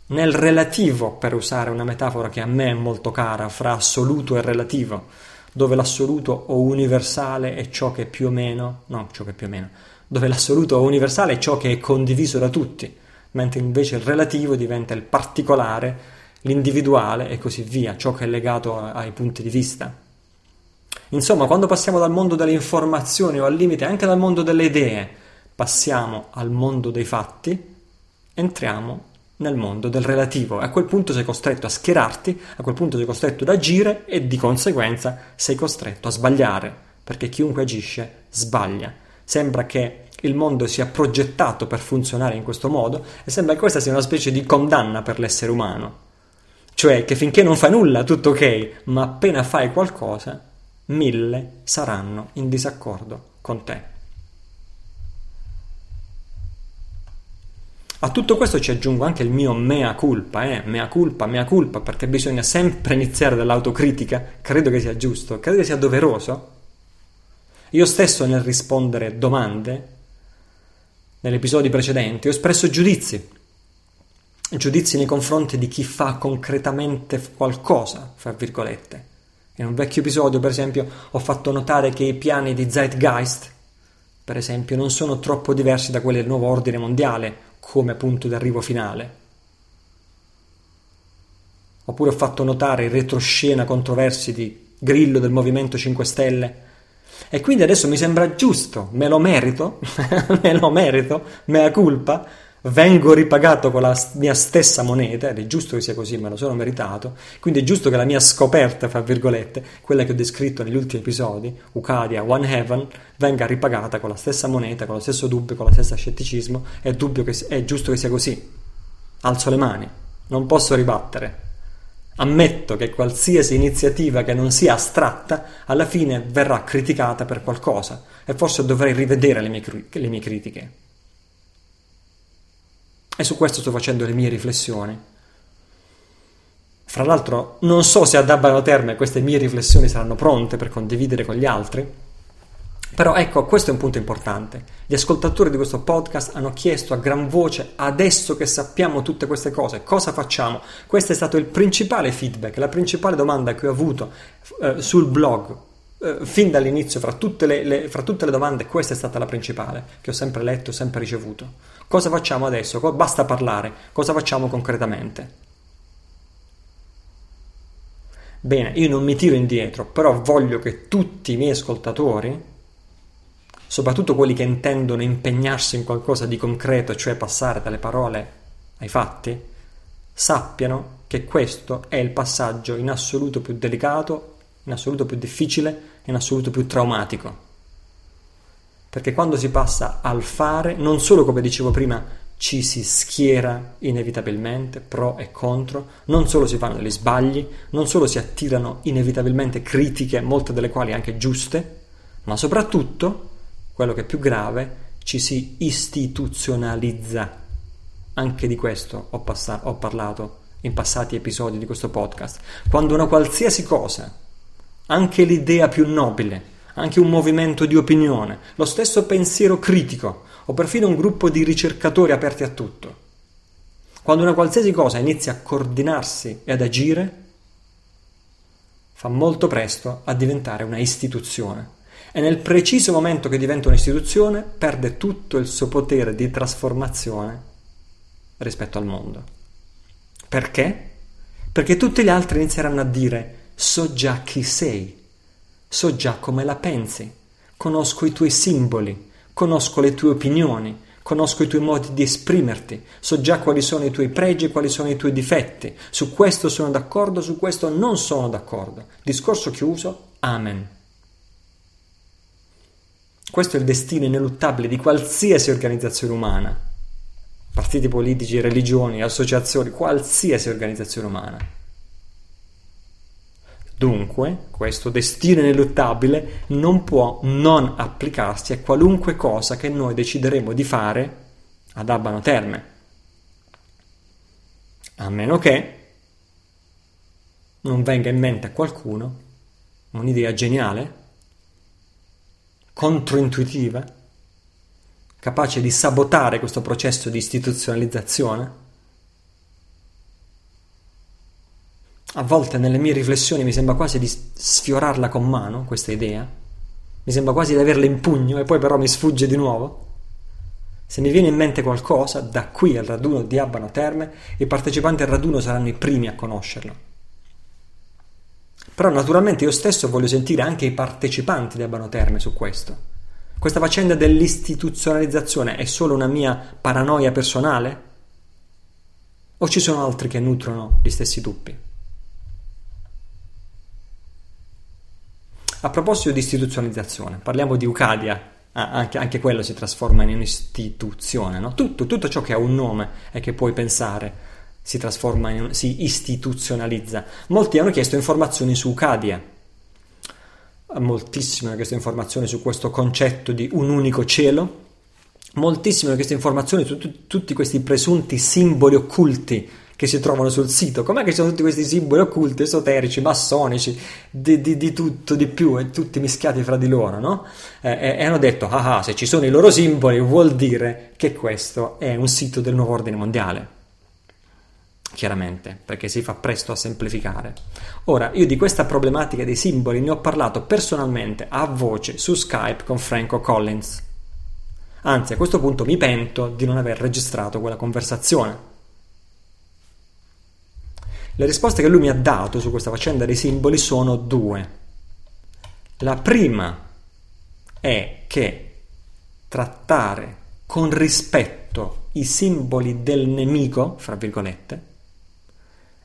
nel relativo, per usare una metafora che a me è molto cara, fra assoluto e relativo dove l'assoluto o universale è ciò che è più o meno, no, ciò che è più o meno, dove l'assoluto o universale è ciò che è condiviso da tutti, mentre invece il relativo diventa il particolare, l'individuale e così via, ciò che è legato ai punti di vista. Insomma, quando passiamo dal mondo delle informazioni o al limite anche dal mondo delle idee, passiamo al mondo dei fatti, entriamo nel mondo del relativo. A quel punto sei costretto a schierarti, a quel punto sei costretto ad agire e di conseguenza sei costretto a sbagliare, perché chiunque agisce sbaglia. Sembra che il mondo sia progettato per funzionare in questo modo e sembra che questa sia una specie di condanna per l'essere umano. Cioè che finché non fai nulla tutto ok, ma appena fai qualcosa, mille saranno in disaccordo con te. A tutto questo ci aggiungo anche il mio mea culpa, eh? mea culpa, mea culpa, perché bisogna sempre iniziare dall'autocritica, credo che sia giusto, credo che sia doveroso. Io stesso nel rispondere domande, negli episodi precedenti, ho espresso giudizi, giudizi nei confronti di chi fa concretamente qualcosa, fra virgolette. In un vecchio episodio, per esempio, ho fatto notare che i piani di Zeitgeist, per esempio, non sono troppo diversi da quelli del nuovo ordine mondiale, come punto d'arrivo finale. Oppure ho fatto notare i retroscena controversi di Grillo del Movimento 5 Stelle. E quindi adesso mi sembra giusto, me lo merito, me lo merito, mea culpa, vengo ripagato con la mia stessa moneta, ed è giusto che sia così, me lo sono meritato, quindi è giusto che la mia scoperta, fra virgolette, quella che ho descritto negli ultimi episodi, Ucadia, One Heaven, venga ripagata con la stessa moneta, con lo stesso dubbio, con lo stesso scetticismo, è, che, è giusto che sia così. Alzo le mani, non posso ribattere. Ammetto che qualsiasi iniziativa che non sia astratta alla fine verrà criticata per qualcosa e forse dovrei rivedere le mie, le mie critiche. E su questo sto facendo le mie riflessioni. Fra l'altro, non so se ad Abbano Terme queste mie riflessioni saranno pronte per condividere con gli altri, però ecco, questo è un punto importante. Gli ascoltatori di questo podcast hanno chiesto a gran voce, adesso che sappiamo tutte queste cose, cosa facciamo? Questo è stato il principale feedback, la principale domanda che ho avuto eh, sul blog. Eh, fin dall'inizio, fra tutte le, le, fra tutte le domande, questa è stata la principale che ho sempre letto, sempre ricevuto. Cosa facciamo adesso? Basta parlare, cosa facciamo concretamente? Bene, io non mi tiro indietro, però voglio che tutti i miei ascoltatori, soprattutto quelli che intendono impegnarsi in qualcosa di concreto, cioè passare dalle parole ai fatti, sappiano che questo è il passaggio in assoluto più delicato, in assoluto più difficile, in assoluto più traumatico. Perché quando si passa al fare, non solo come dicevo prima, ci si schiera inevitabilmente pro e contro, non solo si fanno degli sbagli, non solo si attirano inevitabilmente critiche, molte delle quali anche giuste, ma soprattutto, quello che è più grave, ci si istituzionalizza. Anche di questo ho, passa- ho parlato in passati episodi di questo podcast. Quando una qualsiasi cosa, anche l'idea più nobile, anche un movimento di opinione, lo stesso pensiero critico o perfino un gruppo di ricercatori aperti a tutto. Quando una qualsiasi cosa inizia a coordinarsi e ad agire, fa molto presto a diventare una istituzione. E nel preciso momento che diventa un'istituzione, perde tutto il suo potere di trasformazione rispetto al mondo. Perché? Perché tutti gli altri inizieranno a dire so già chi sei, So già come la pensi, conosco i tuoi simboli, conosco le tue opinioni, conosco i tuoi modi di esprimerti, so già quali sono i tuoi pregi e quali sono i tuoi difetti. Su questo sono d'accordo, su questo non sono d'accordo. Discorso chiuso, amen. Questo è il destino ineluttabile di qualsiasi organizzazione umana, partiti politici, religioni, associazioni, qualsiasi organizzazione umana. Dunque, questo destino ineluttabile non può non applicarsi a qualunque cosa che noi decideremo di fare ad Abano Terme. A meno che non venga in mente a qualcuno un'idea geniale, controintuitiva, capace di sabotare questo processo di istituzionalizzazione A volte nelle mie riflessioni mi sembra quasi di sfiorarla con mano, questa idea. Mi sembra quasi di averla in pugno e poi però mi sfugge di nuovo. Se mi viene in mente qualcosa, da qui al raduno di Abano Terme, i partecipanti al raduno saranno i primi a conoscerlo. Però naturalmente io stesso voglio sentire anche i partecipanti di Abano Terme su questo. Questa faccenda dell'istituzionalizzazione è solo una mia paranoia personale? O ci sono altri che nutrono gli stessi dubbi? A proposito di istituzionalizzazione, parliamo di Ucadia, ah, anche, anche, quello si trasforma in un'istituzione, no? tutto, tutto, ciò che ha un nome e che puoi pensare si trasforma in, si istituzionalizza. Molti hanno chiesto informazioni su Ucadia, moltissime hanno chiesto informazioni su questo concetto di un unico cielo, moltissime hanno chiesto informazioni su t- tutti questi presunti simboli occulti che si trovano sul sito. Com'è che ci sono tutti questi simboli occulti, esoterici, massonici, di, di, di tutto, di più, e tutti mischiati fra di loro, no? Eh, e, e, hanno detto, ah, ah, se ci sono i loro simboli vuol dire che questo è un sito del nuovo ordine mondiale. Chiaramente, perché si fa presto a semplificare. Ora, io di questa problematica dei simboli ne ho parlato personalmente a voce su Skype con Franco Collins. Anzi, a questo punto mi pento di non aver registrato quella conversazione le risposte che lui mi ha dato su questa faccenda dei simboli sono due. La prima è che trattare con rispetto i simboli del nemico, fra virgolette,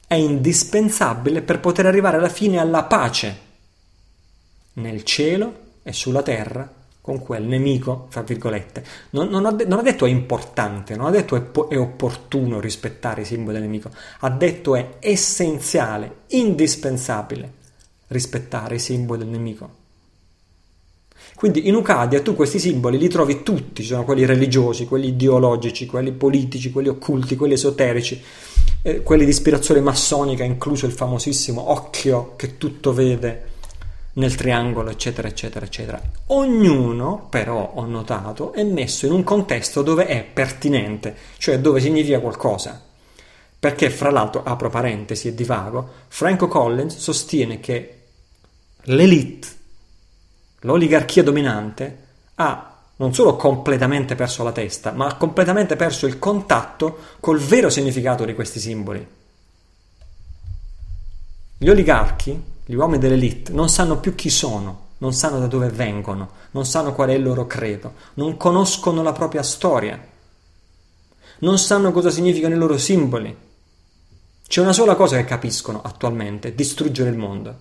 è indispensabile per poter arrivare alla fine alla pace nel cielo e sulla terra con quel nemico, fra virgolette. Non, non, ha, de- non, ha, detto è importante, non ha detto è, po- è, opportuno rispettare i simboli del nemico, ha detto è essenziale, indispensabile rispettare i simboli del nemico. Quindi in Ucadia tu questi simboli li trovi tutti, ci sono quelli religiosi, quelli ideologici, quelli politici, quelli occulti, quelli esoterici, eh, quelli di ispirazione massonica, incluso il famosissimo occhio che tutto vede, nel triangolo, eccetera, eccetera, eccetera. Ognuno, però, ho notato, è messo in un contesto dove è pertinente, cioè dove significa qualcosa. Perché, fra l'altro, apro parentesi e divago, Franco Collins sostiene che l'elite, l'oligarchia dominante, ha non solo completamente perso la testa, ma ha completamente perso il contatto col vero significato di questi simboli. Gli oligarchi gli uomini dell'elite non sanno più chi sono, non sanno da dove vengono, non sanno qual è il loro credo, non conoscono la propria storia, non sanno cosa significano i loro simboli. C'è una sola cosa che capiscono attualmente, distruggere il mondo.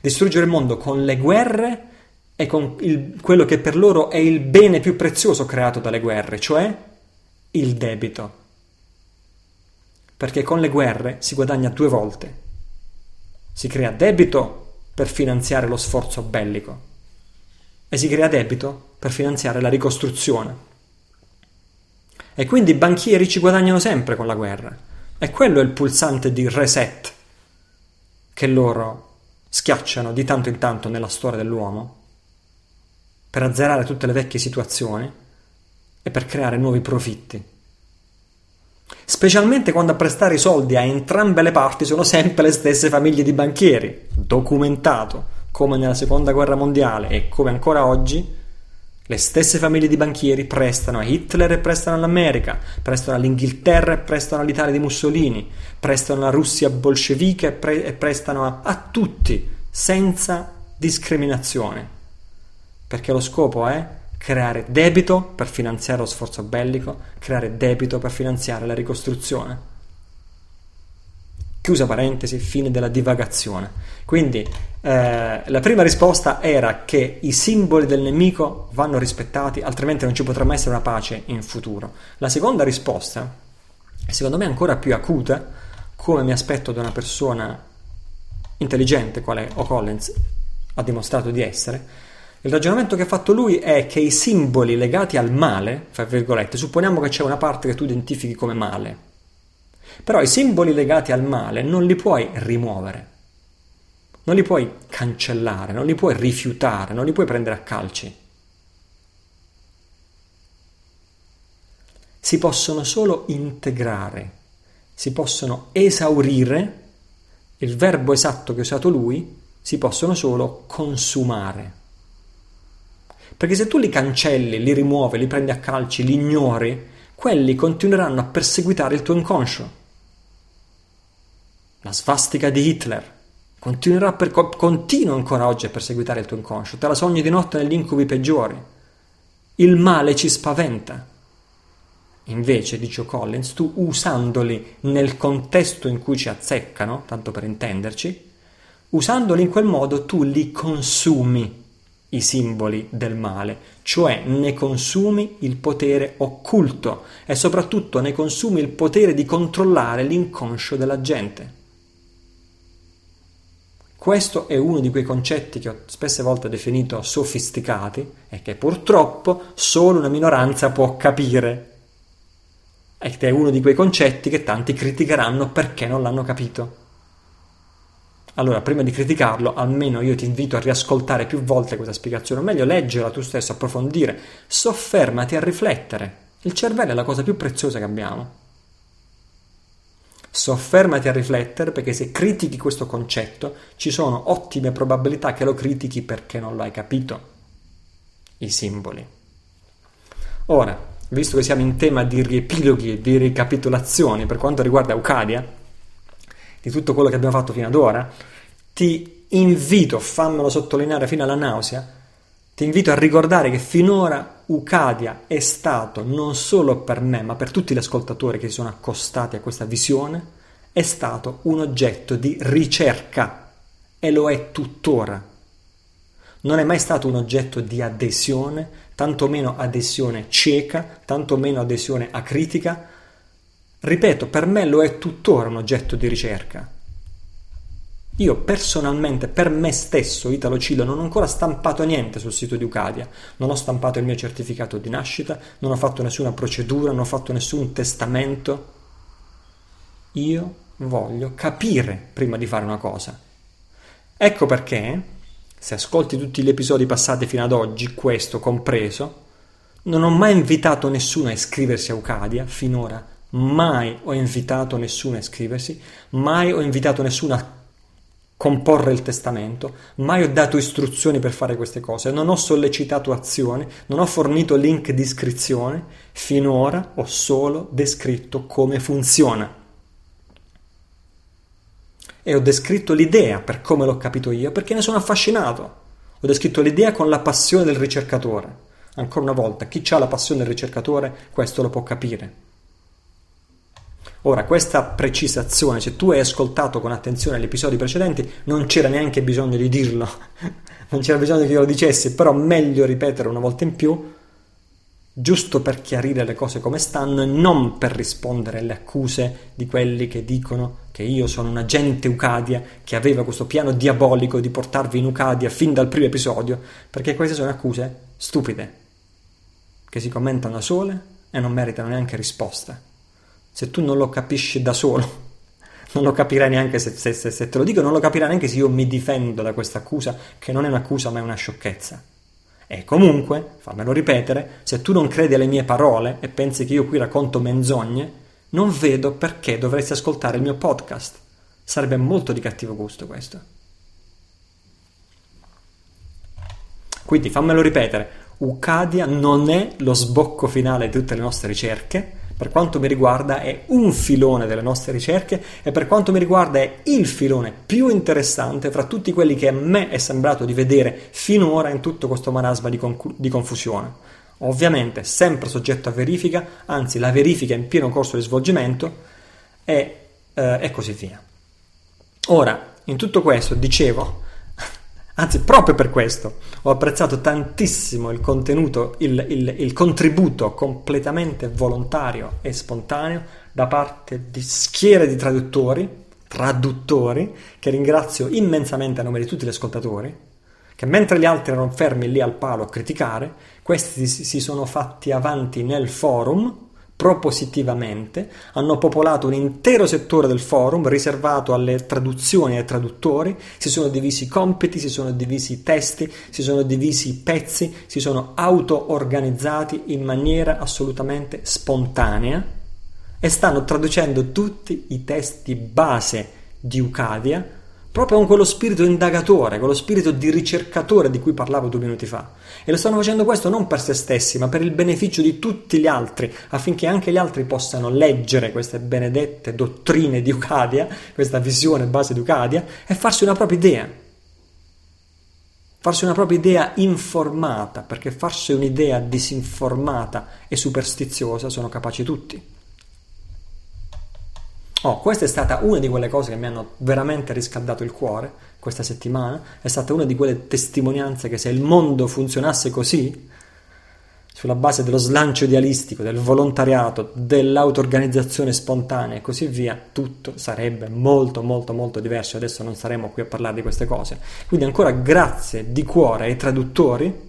Distruggere il mondo con le guerre e con il, quello che per loro è il bene più prezioso creato dalle guerre, cioè il debito. Perché con le guerre si guadagna due volte si crea debito per finanziare lo sforzo bellico e si crea debito per finanziare la ricostruzione. E quindi i banchieri ci guadagnano sempre con la guerra. E quello è il pulsante di reset che loro schiacciano di tanto in tanto nella storia dell'uomo per azzerare tutte le vecchie situazioni e per creare nuovi profitti specialmente quando a prestare i soldi a entrambe le parti sono sempre le stesse famiglie di banchieri, documentato, come nella seconda guerra mondiale e come ancora oggi, le stesse famiglie di banchieri prestano a Hitler e prestano all'America, prestano all'Inghilterra e prestano all'Italia di Mussolini, prestano alla Russia bolscevica e, pre- e prestano a, a tutti, senza discriminazione. Perché lo scopo è creare debito per finanziare lo sforzo bellico, creare debito per finanziare la ricostruzione. Chiusa parentesi, fine della divagazione. Quindi eh, la prima risposta era che i simboli del nemico vanno rispettati, altrimenti non ci potrà mai essere una pace in futuro. La seconda risposta, secondo me ancora più acuta, come mi aspetto da una persona intelligente, quale O'Collins ha dimostrato di essere, il ragionamento che ha fatto lui è che i simboli legati al male, fra virgolette, supponiamo che c'è una parte che tu identifichi come male, però i simboli legati al male non li puoi rimuovere, non li puoi cancellare, non li puoi rifiutare, non li puoi prendere a calci. Si possono solo integrare, si possono esaurire, il verbo esatto che ha usato lui, si possono solo consumare. Perché se tu li cancelli, li rimuovi, li prendi a calci, li ignori, quelli continueranno a perseguitare il tuo inconscio. La svastica di Hitler continuerà per, continua ancora oggi a perseguitare il tuo inconscio, te la sogni di notte negli incubi peggiori. Il male ci spaventa Invece, dice Collins, tu usandoli nel contesto in cui ci azzeccano, tanto per intenderci, usandoli in quel modo tu li consumi i simboli del male, cioè ne consumi il potere occulto e soprattutto ne consumi il potere di controllare l'inconscio della gente. Questo è uno di quei concetti che ho spesse volte definito sofisticati e che purtroppo solo una minoranza può capire. Ed è uno di quei concetti che tanti criticheranno perché non l'hanno capito. Allora, prima di criticarlo, almeno io ti invito a riascoltare più volte questa spiegazione, o meglio leggerla tu stesso, approfondire, soffermati a riflettere. Il cervello è la cosa più preziosa che abbiamo. Soffermati a riflettere perché se critichi questo concetto ci sono ottime probabilità che lo critichi perché non lo hai capito. I simboli. Ora, visto che siamo in tema di riepiloghi e di ricapitolazioni per quanto riguarda Eucadia, di tutto quello che abbiamo fatto fino ad ora, ti invito, fammelo sottolineare fino alla nausea, ti invito a ricordare che finora Ucadia è stato non solo per me, ma per tutti gli ascoltatori che si sono accostati a questa visione, è stato un oggetto di ricerca e lo è tuttora. Non è mai stato un oggetto di adesione, tantomeno adesione cieca, tantomeno adesione acritica, Ripeto, per me lo è tuttora un oggetto di ricerca. Io personalmente, per me stesso, Italo Cilo, non ho ancora stampato niente sul sito di Ucadia. Non ho stampato il mio certificato di nascita, non ho fatto nessuna procedura, non ho fatto nessun testamento. Io voglio capire prima di fare una cosa. Ecco perché, se ascolti tutti gli episodi passati fino ad oggi, questo compreso, non ho mai invitato nessuno a iscriversi a Ucadia finora mai ho invitato nessuno a iscriversi, mai ho invitato nessuno a comporre il testamento, mai ho dato istruzioni per fare queste cose, non ho sollecitato azioni, non ho fornito link di iscrizione, finora ho solo descritto come funziona. E ho descritto l'idea per come l'ho capito io, perché ne sono affascinato. Ho descritto l'idea con la passione del ricercatore. Ancora una volta, chi ha la passione del ricercatore, questo lo può capire. Ora, questa precisazione, se tu hai ascoltato con attenzione gli episodi precedenti, non c'era neanche bisogno di dirlo, non c'era bisogno che io lo dicessi, però meglio ripetere una volta in più, giusto per chiarire le cose come stanno e non per rispondere alle accuse di quelli che dicono che io sono un agente Ucadia che aveva questo piano diabolico di portarvi in Ucadia fin dal primo episodio, perché queste sono accuse stupide, che si commentano da sole e non meritano neanche risposta se tu non lo capisci da solo, non lo capirai neanche se, se, se, se, te lo dico, non lo capirai neanche se io mi difendo da questa accusa, che non è un'accusa ma è una sciocchezza. E comunque, fammelo ripetere, se tu non credi alle mie parole e pensi che io qui racconto menzogne, non vedo perché dovresti ascoltare il mio podcast. Sarebbe molto di cattivo gusto questo. Quindi fammelo ripetere, Ucadia non è lo sbocco finale di tutte le nostre ricerche, per quanto mi riguarda è un filone delle nostre ricerche e per quanto mi riguarda è il filone più interessante fra tutti quelli che a me è sembrato di vedere finora in tutto questo marasma di, concu- di confusione. Ovviamente sempre soggetto a verifica, anzi la verifica è in pieno corso di svolgimento e, eh, e così via. Ora, in tutto questo, dicevo, Anzi, proprio per questo ho apprezzato tantissimo il contenuto, il, il, il, contributo completamente volontario e spontaneo da parte di schiere di traduttori, traduttori, che ringrazio immensamente a nome di tutti gli ascoltatori, che mentre gli altri erano fermi lì al palo a criticare, questi si sono fatti avanti nel forum propositivamente, hanno popolato un intero settore del forum riservato alle traduzioni e ai traduttori, si sono divisi i compiti, si sono divisi i testi, si sono divisi i pezzi, si sono auto-organizzati in maniera assolutamente spontanea e stanno traducendo tutti i testi base di Ucadia proprio con quello spirito indagatore, quello spirito di ricercatore di cui parlavo due minuti fa. E lo stanno facendo questo non per se stessi, ma per il beneficio di tutti gli altri, affinché anche gli altri possano leggere queste benedette dottrine di Ucadia, questa visione base di Ucadia, e farsi una propria idea. farsi una propria idea informata, perché farsi un'idea disinformata e superstiziosa sono capaci tutti. Oh, questa è stata una di quelle cose che mi hanno veramente riscaldato il cuore questa settimana, è stata una di quelle testimonianze che se il mondo funzionasse così, sulla base dello slancio idealistico, del volontariato, dell'auto-organizzazione spontanea e così via, tutto sarebbe molto molto molto diverso. Adesso non saremo qui a parlare di queste cose. Quindi ancora grazie di cuore ai traduttori.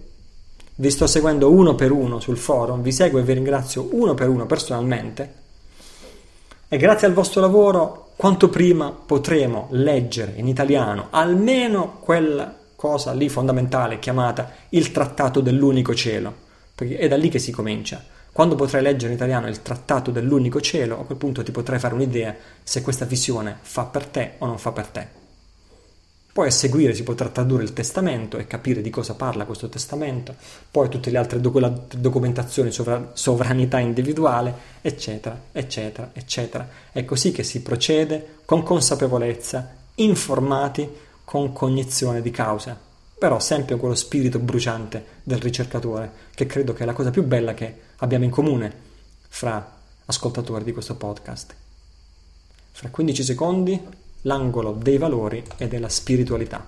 Vi sto seguendo uno per uno sul forum, vi seguo e vi ringrazio uno per uno personalmente. E grazie al vostro lavoro, quanto prima potremo leggere in italiano almeno quella cosa lì fondamentale chiamata il Trattato dell'Unico Cielo perché è da lì che si comincia. Quando potrai leggere in italiano il trattato dell'unico cielo, a quel punto ti potrai fare un'idea se questa visione fa per te o non fa per te. Poi a seguire si potrà tradurre il testamento e capire di cosa parla questo testamento, poi tutte le altre doc- documentazioni sovra- sovranità individuale, eccetera, eccetera, eccetera. È così che si procede con consapevolezza, informati, con cognizione di causa però sempre quello spirito bruciante del ricercatore, che credo che è la cosa più bella che abbiamo in comune fra ascoltatori di questo podcast. Fra 15 secondi l'angolo dei valori e della spiritualità.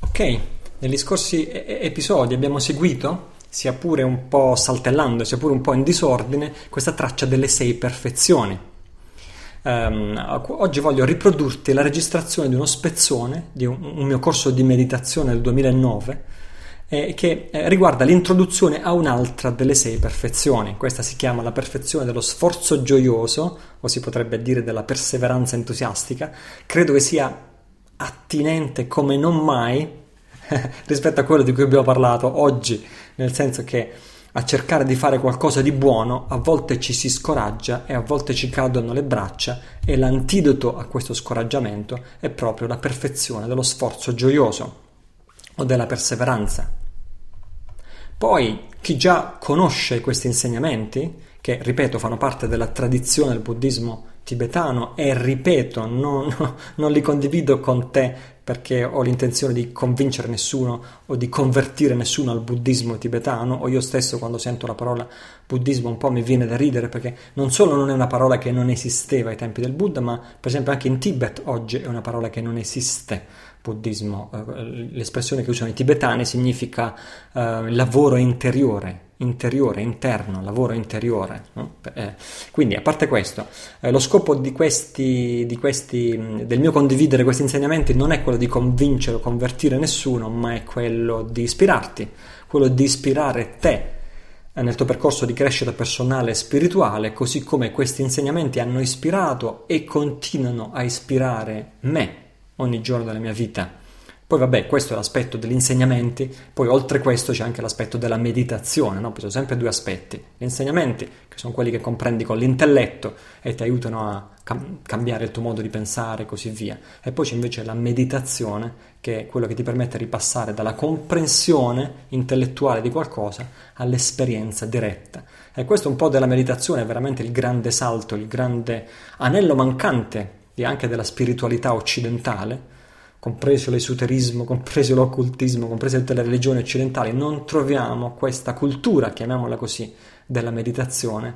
Ok, negli scorsi episodi abbiamo seguito, sia pure un po' saltellando, sia pure un po' in disordine, questa traccia delle sei perfezioni. Um, oggi voglio riprodurti la registrazione di uno spezzone di un, un mio corso di meditazione del 2009 eh, che eh, riguarda l'introduzione a un'altra delle sei perfezioni. Questa si chiama la perfezione dello sforzo gioioso, o si potrebbe dire della perseveranza entusiastica. Credo che sia attinente come non mai rispetto a quello di cui abbiamo parlato oggi, nel senso che a cercare di fare qualcosa di buono a volte ci si scoraggia e a volte ci cadono le braccia e l'antidoto a questo scoraggiamento è proprio la perfezione dello sforzo gioioso o della perseveranza. Poi chi già conosce questi insegnamenti, che ripeto fanno parte della tradizione del buddismo tibetano e ripeto non, non li condivido con te perché ho l'intenzione di convincere nessuno o di convertire nessuno al buddismo tibetano o io stesso quando sento la parola buddismo un po' mi viene da ridere perché non solo non è una parola che non esisteva ai tempi del Buddha ma per esempio anche in Tibet oggi è una parola che non esiste buddismo. Eh, l'espressione che usano i tibetani significa eh, lavoro interiore interiore, interno, lavoro interiore. No? Eh, quindi, a parte questo, eh, lo scopo di questi, di questi, del mio condividere questi insegnamenti non è quello di convincere o convertire nessuno, ma è quello di ispirarti, quello di ispirare te eh, nel tuo percorso di crescita personale e spirituale, così come questi insegnamenti hanno ispirato e continuano a ispirare me ogni giorno della mia vita. Poi vabbè, questo è l'aspetto degli insegnamenti, poi oltre questo c'è anche l'aspetto della meditazione, no? sono sempre due aspetti. Gli insegnamenti, che sono quelli che comprendi con l'intelletto e ti aiutano a cam- cambiare il tuo modo di pensare e così via. E poi c'è invece la meditazione, che è quello che ti permette di passare dalla comprensione intellettuale di qualcosa all'esperienza diretta. E questo un po' della meditazione è veramente il grande salto, il grande anello mancante anche della spiritualità occidentale compreso l'esoterismo, compreso l'occultismo, comprese tutte le religioni occidentali, non troviamo questa cultura, chiamiamola così, della meditazione,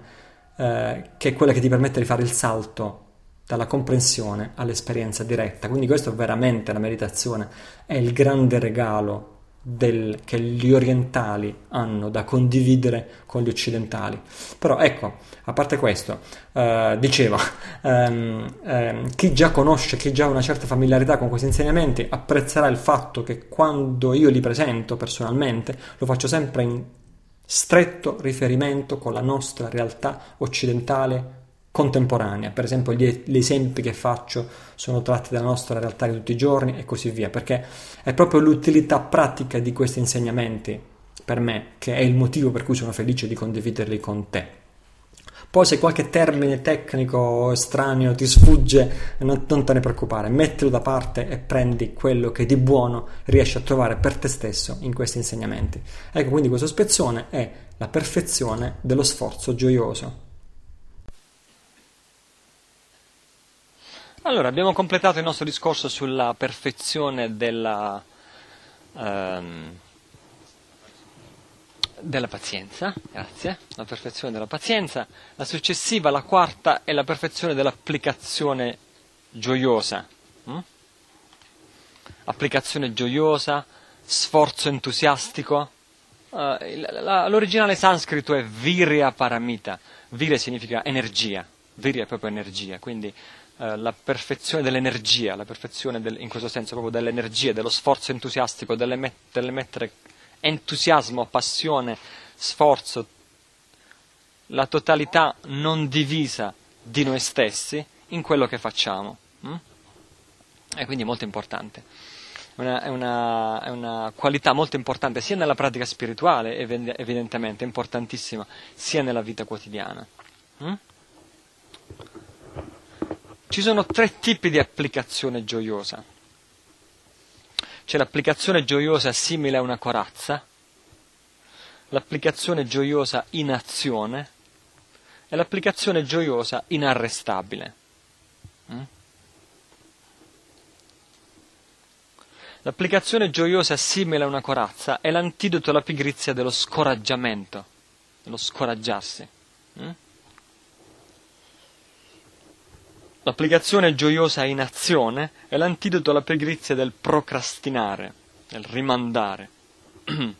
eh, che è quella che ti permette di fare il salto dalla comprensione all'esperienza diretta. Quindi questo veramente la meditazione, è il grande regalo del, che gli orientali hanno da condividere con gli occidentali. Però ecco, a parte questo, eh, dicevo, ehm, ehm, chi già conosce, chi già ha una certa familiarità con questi insegnamenti, apprezzerà il fatto che quando io li presento personalmente, lo faccio sempre in stretto riferimento con la nostra realtà occidentale contemporanea. Per esempio, gli, gli, esempi che faccio sono tratti dalla nostra realtà di tutti i giorni e così via, perché è proprio l'utilità pratica di questi insegnamenti per me che è il motivo per cui sono felice di condividerli con te. Poi se qualche termine tecnico estraneo ti sfugge, non, non te ne preoccupare, mettilo da parte e prendi quello che di buono riesci a trovare per te stesso in questi insegnamenti. Ecco, quindi questo spezzone è la perfezione dello sforzo gioioso. Allora, abbiamo completato il nostro discorso sulla perfezione della, ehm, della pazienza, grazie, la perfezione della pazienza. La successiva, la quarta, è la perfezione dell'applicazione gioiosa. Mm? Applicazione gioiosa, sforzo entusiastico. Uh, l'originale sanscrito è virya paramita. Virya significa energia, virya è proprio energia, quindi uh, la perfezione dell'energia, la perfezione del, in questo senso proprio dell'energia, dello sforzo entusiastico, dell'emettere entusiasmo, passione, sforzo, la totalità non divisa di noi stessi in quello che facciamo. Mm? E quindi molto importante. Una, è, una, è, una, qualità molto importante sia nella pratica spirituale, evidentemente, importantissima, sia nella vita quotidiana. Mm? Ci sono tre tipi di applicazione gioiosa c'è l'applicazione gioiosa simile a una corazza, l'applicazione gioiosa in azione e l'applicazione gioiosa inarrestabile. Mm? L'applicazione gioiosa simile a una corazza è l'antidoto alla pigrizia dello scoraggiamento, dello scoraggiarsi. Mm? L'applicazione gioiosa in azione è l'antidoto alla pigrizia del procrastinare, del rimandare.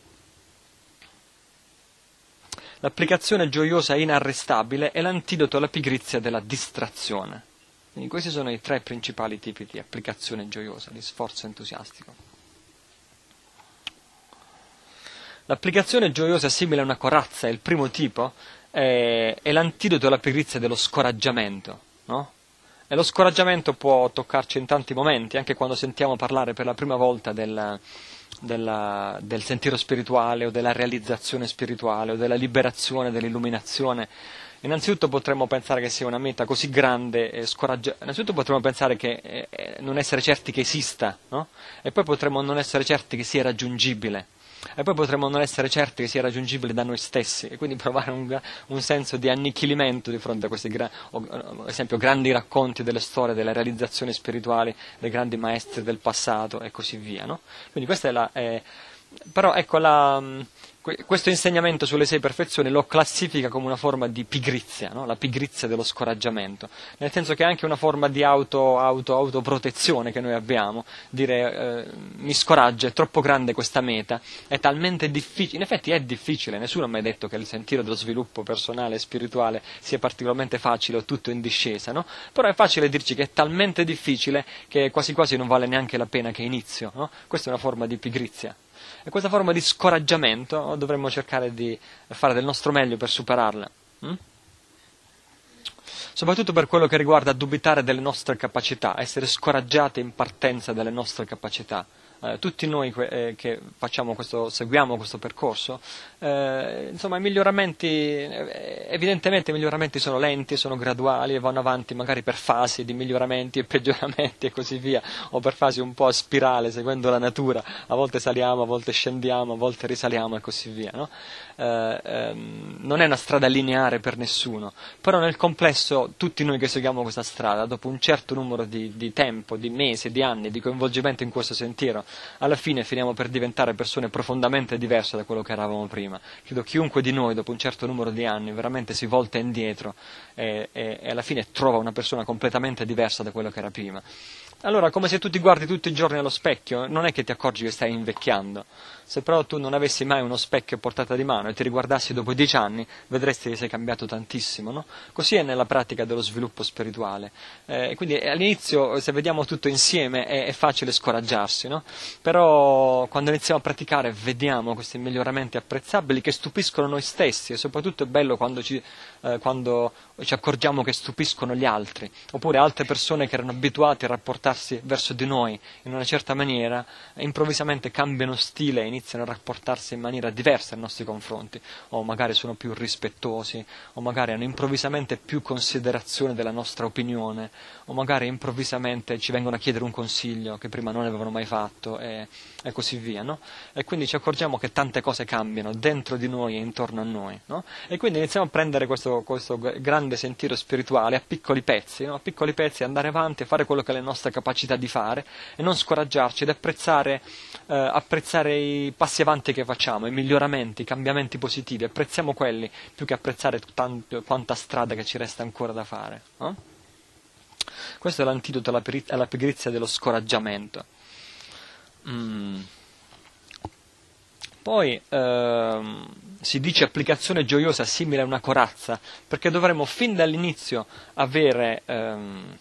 L'applicazione gioiosa inarrestabile è l'antidoto alla pigrizia della distrazione. Quindi questi sono i tre principali tipi di applicazione gioiosa, di sforzo entusiastico. L'applicazione gioiosa simile a una corazza, il primo tipo, è, è l'antidoto alla pigrizia dello scoraggiamento, no? E lo scoraggiamento può toccarci in tanti momenti, anche quando sentiamo parlare per la prima volta del, della, del sentiero spirituale o della realizzazione spirituale o della liberazione, dell'illuminazione. Innanzitutto potremmo pensare che sia una meta così grande e scoraggiante. Innanzitutto potremmo pensare che eh, eh, non essere certi che esista, no? E poi potremmo non essere certi che sia raggiungibile e poi potremmo non essere certi che sia raggiungibile da noi stessi e quindi provare un, un senso di annichilimento di fronte a questi gra- o, esempio, grandi racconti delle storie, delle realizzazioni spirituali dei grandi maestri del passato e così via. No? Quindi questa è la... Eh, però ecco la questo insegnamento sulle sei perfezioni lo classifica come una forma di pigrizia, no? la pigrizia dello scoraggiamento, nel senso che è anche una forma di auto, auto, autoprotezione che noi abbiamo, dire eh, mi scoraggio, è troppo grande questa meta, è talmente difficile, in effetti è difficile, nessuno ha mai detto che il sentiero dello sviluppo personale e spirituale sia particolarmente facile o tutto in discesa, no? però è facile dirci che è talmente difficile che quasi quasi non vale neanche la pena che inizio, no? questa è una forma di pigrizia. E questa forma di scoraggiamento dovremmo cercare di fare del nostro meglio per superarla. Hm? Soprattutto per quello che riguarda dubitare delle nostre capacità, essere scoraggiati in partenza delle nostre capacità eh, tutti noi eh, che questo, seguiamo questo percorso, eh, insomma i miglioramenti, eh, evidentemente i miglioramenti sono lenti, sono graduali e vanno avanti magari per fasi di miglioramenti e peggioramenti e così via, o per fasi un po' a spirale seguendo la natura, a volte saliamo, a volte scendiamo, a volte risaliamo e così via. No? Eh, ehm, non è una strada lineare per nessuno, però nel complesso tutti noi che seguiamo questa strada, dopo un certo numero di, di tempo, di mesi, di anni di coinvolgimento in questo sentiero, alla fine finiamo per diventare persone profondamente diverse da quello che eravamo prima. Credo chiunque di noi dopo un certo numero di anni veramente si volta indietro e, e, e alla fine trova una persona completamente diversa da quello che era prima. Allora, come se tu ti guardi tutti i giorni allo specchio, non è che ti accorgi che stai invecchiando. Se però tu non avessi mai uno specchio a portata di mano e ti riguardassi dopo dieci anni, vedresti che sei cambiato tantissimo. No? Così è nella pratica dello sviluppo spirituale. Eh, quindi all'inizio, se vediamo tutto insieme, è, è facile scoraggiarsi, no? però quando iniziamo a praticare vediamo questi miglioramenti apprezzabili che stupiscono noi stessi e soprattutto è bello quando ci, eh, quando ci accorgiamo che stupiscono gli altri, oppure altre persone che erano abituate a rapportarsi verso di noi in una certa maniera, improvvisamente cambiano stile e iniziano a rapportarsi in maniera diversa nei nostri confronti, o magari sono più rispettosi, o magari hanno improvvisamente più considerazione della nostra opinione, o magari improvvisamente ci vengono a chiedere un consiglio che prima non avevano mai fatto e, e così via. No? E quindi ci accorgiamo che tante cose cambiano dentro di noi e intorno a noi. No? E quindi iniziamo a prendere questo, questo grande sentiero spirituale a piccoli pezzi, no? a piccoli pezzi, andare avanti, fare quello che è la nostra capacità di fare e non scoraggiarci ed apprezzare, eh, apprezzare i passi avanti che facciamo, i miglioramenti, i cambiamenti positivi, apprezziamo quelli più che apprezzare tanto, quanta strada che ci resta ancora da fare. Questo è l'antidoto alla pigrizia dello scoraggiamento. Mm. Poi ehm, si dice applicazione gioiosa simile a una corazza, perché dovremmo fin dall'inizio avere, ehm,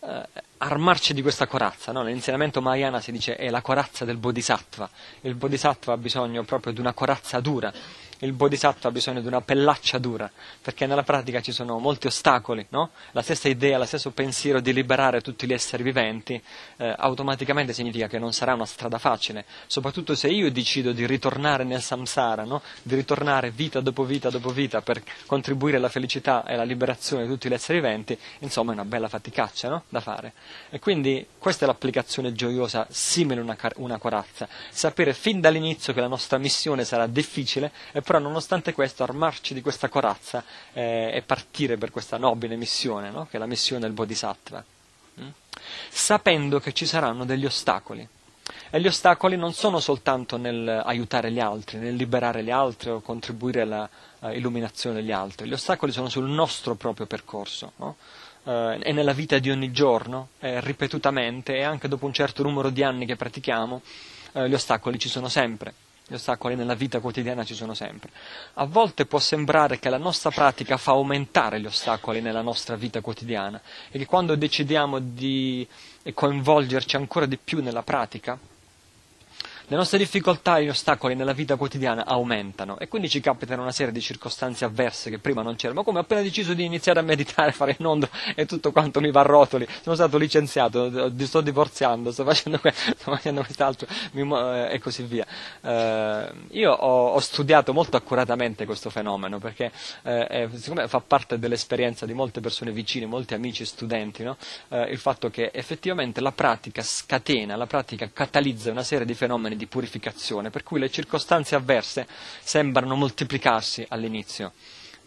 eh, armarci di questa corazza. No? Nell'insegnamento Mahayana si dice è la corazza del bodhisattva. Il bodhisattva ha bisogno proprio di una corazza dura il bodhisattva ha bisogno di una pellaccia dura, perché nella pratica ci sono molti ostacoli, no? La stessa idea, lo stesso pensiero di liberare tutti gli esseri viventi, eh, automaticamente significa che non sarà una strada facile, soprattutto se io decido di ritornare nel samsara, no? Di ritornare vita dopo vita dopo vita per contribuire alla felicità e alla liberazione di tutti gli esseri viventi, insomma è una bella faticaccia, no? Da fare. E quindi questa è l'applicazione gioiosa simile a una, una corazza, sapere fin dall'inizio che la nostra missione sarà difficile e però nonostante questo armarci di questa corazza eh, e partire per questa nobile missione, no? che è la missione del Bodhisattva, mm? sapendo che ci saranno degli ostacoli. E gli ostacoli non sono soltanto nel aiutare gli altri, nel liberare gli altri o contribuire alla uh, illuminazione degli altri, gli ostacoli sono sul nostro proprio percorso. No? Uh, e nella vita di ogni giorno, eh, ripetutamente, e anche dopo un certo numero di anni che pratichiamo, gli ostacoli ci sono sempre. Gli ostacoli nella vita quotidiana ci sono sempre. A volte può sembrare che la nostra pratica fa aumentare gli ostacoli nella nostra vita quotidiana e che quando decidiamo di coinvolgerci ancora di più nella pratica, le nostre difficoltà e gli ostacoli nella vita quotidiana aumentano e quindi ci capitano una serie di circostanze avverse che prima non c'erano. Ma come ho appena deciso di iniziare a meditare, fare il nondo e tutto quanto mi va a rotoli, sono stato licenziato, sto divorziando, sto facendo, questo, sto facendo quest'altro eh, e così via. Eh, io ho, ho, studiato molto accuratamente questo fenomeno perché eh, siccome fa parte dell'esperienza di molte persone vicine, molti amici, studenti, no? Eh, il fatto che effettivamente la pratica scatena, la pratica catalizza una serie di fenomeni di purificazione, per cui le circostanze avverse sembrano moltiplicarsi all'inizio.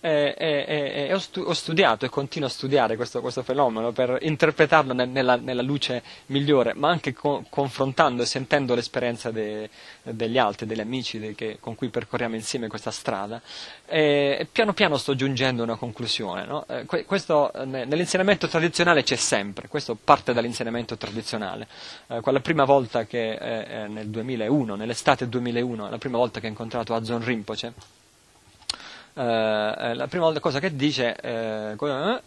E, e, e ho, stu- ho, studiato e continuo a studiare questo, questo fenomeno per interpretarlo ne- nella, nella, luce migliore, ma anche co- confrontando e sentendo l'esperienza de- degli altri, degli amici de- che, con cui percorriamo insieme questa strada. E, piano piano sto giungendo a una conclusione. No? Eh, que- questo ne- nell'insegnamento tradizionale c'è sempre, questo parte dall'insegnamento tradizionale. Eh, quella prima volta che eh, nel 2001, nell'estate 2001, la prima volta che ho incontrato Azon Rinpoche, eh, eh, la prima cosa che dice eh,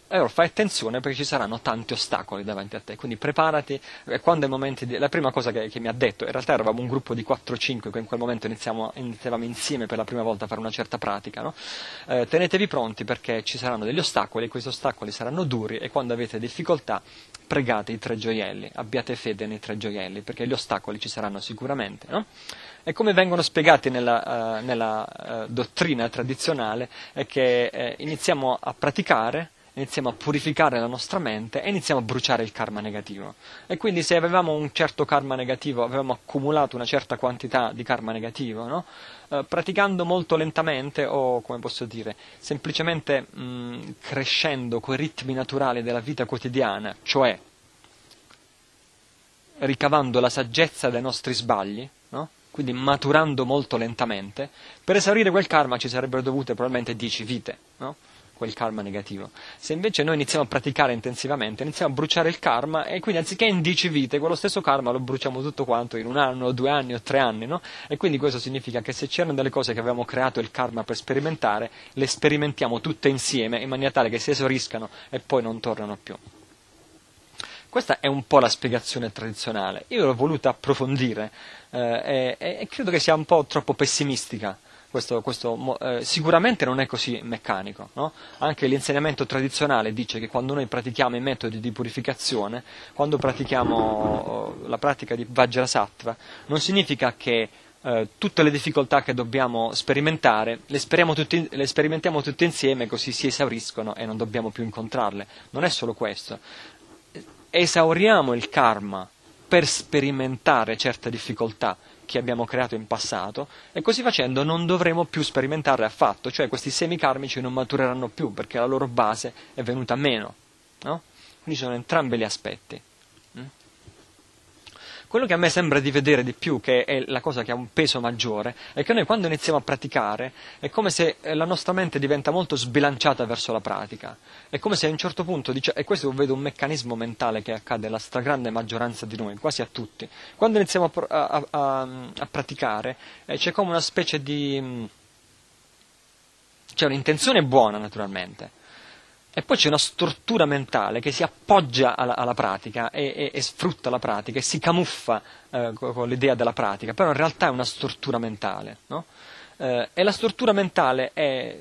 eh, fai attenzione perché ci saranno tanti ostacoli davanti a te, quindi preparati, e quando è momento di... la prima cosa che, che, mi ha detto, in realtà eravamo un gruppo di 4-5 che in quel momento iniziavamo insieme per la prima volta a fare una certa pratica, no? eh, tenetevi pronti perché ci saranno degli ostacoli, questi ostacoli saranno duri e quando avete difficoltà pregate i tre gioielli, abbiate fede nei tre gioielli perché gli ostacoli ci saranno sicuramente. No? E come vengono spiegati nella, uh, nella uh, dottrina tradizionale è che eh, iniziamo a praticare, iniziamo a purificare la nostra mente e iniziamo a bruciare il karma negativo. E quindi se avevamo un certo karma negativo, avevamo accumulato una certa quantità di karma negativo, no? uh, praticando molto lentamente o, come posso dire, semplicemente mh, crescendo coi ritmi naturali della vita quotidiana, cioè ricavando la saggezza dai nostri sbagli? Quindi maturando molto lentamente, per esaurire quel karma ci sarebbero dovute probabilmente 10 vite, no? quel karma negativo. Se invece noi iniziamo a praticare intensivamente, iniziamo a bruciare il karma e quindi anziché in 10 vite, quello stesso karma lo bruciamo tutto quanto in un anno, due anni o tre anni, no? E quindi questo significa che se c'erano delle cose che avevamo creato il karma per sperimentare, le sperimentiamo tutte insieme in maniera tale che si esauriscano e poi non tornano più. Questa è un po' la spiegazione tradizionale. Io l'ho voluta approfondire eh, e, e, credo che sia un po' troppo pessimistica questo, questo eh, sicuramente non è così meccanico. No? Anche l'insegnamento tradizionale dice che quando noi pratichiamo i metodi di purificazione, quando pratichiamo oh, la pratica di Vajrasattva, non significa che eh, tutte le difficoltà che dobbiamo sperimentare le, tutti, le sperimentiamo tutte insieme così si esauriscono e non dobbiamo più incontrarle. Non è solo questo. Esauriamo il karma per sperimentare certe difficoltà che abbiamo creato in passato e così facendo non dovremo più sperimentarle affatto, cioè questi semi karmici non matureranno più perché la loro base è venuta meno. No? Quindi sono entrambi gli aspetti. Quello che a me sembra di vedere di più, che è la cosa che ha un peso maggiore, è che noi quando iniziamo a praticare è come se eh, la nostra mente diventa molto sbilanciata verso la pratica. È come se a un certo punto, e questo vedo un meccanismo mentale che accade alla stragrande maggioranza di noi, quasi a tutti, quando iniziamo a, a, a, a praticare eh, c'è come una specie di... Mm, c'è un'intenzione buona naturalmente, e poi c'è una struttura mentale che si appoggia alla, alla pratica e, e, e, sfrutta la pratica e si camuffa eh, con, con, l'idea della pratica, però in realtà è una struttura mentale. No? Eh, e la struttura mentale è,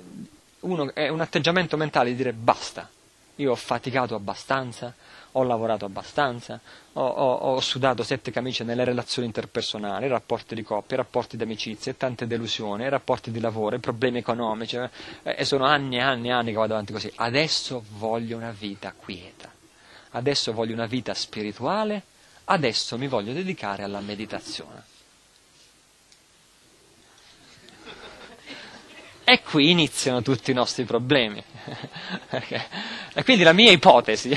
uno, è un atteggiamento mentale di dire basta, io ho faticato abbastanza, ho lavorato abbastanza, ho, ho, ho, sudato sette camicie nelle relazioni interpersonali, rapporti di coppia, rapporti di amicizia, tante delusioni, rapporti di lavoro, problemi economici, eh, e sono anni e anni e anni che vado avanti così. Adesso voglio una vita quieta, adesso voglio una vita spirituale, adesso mi voglio dedicare alla meditazione. E qui iniziano tutti i nostri problemi. e quindi la mia ipotesi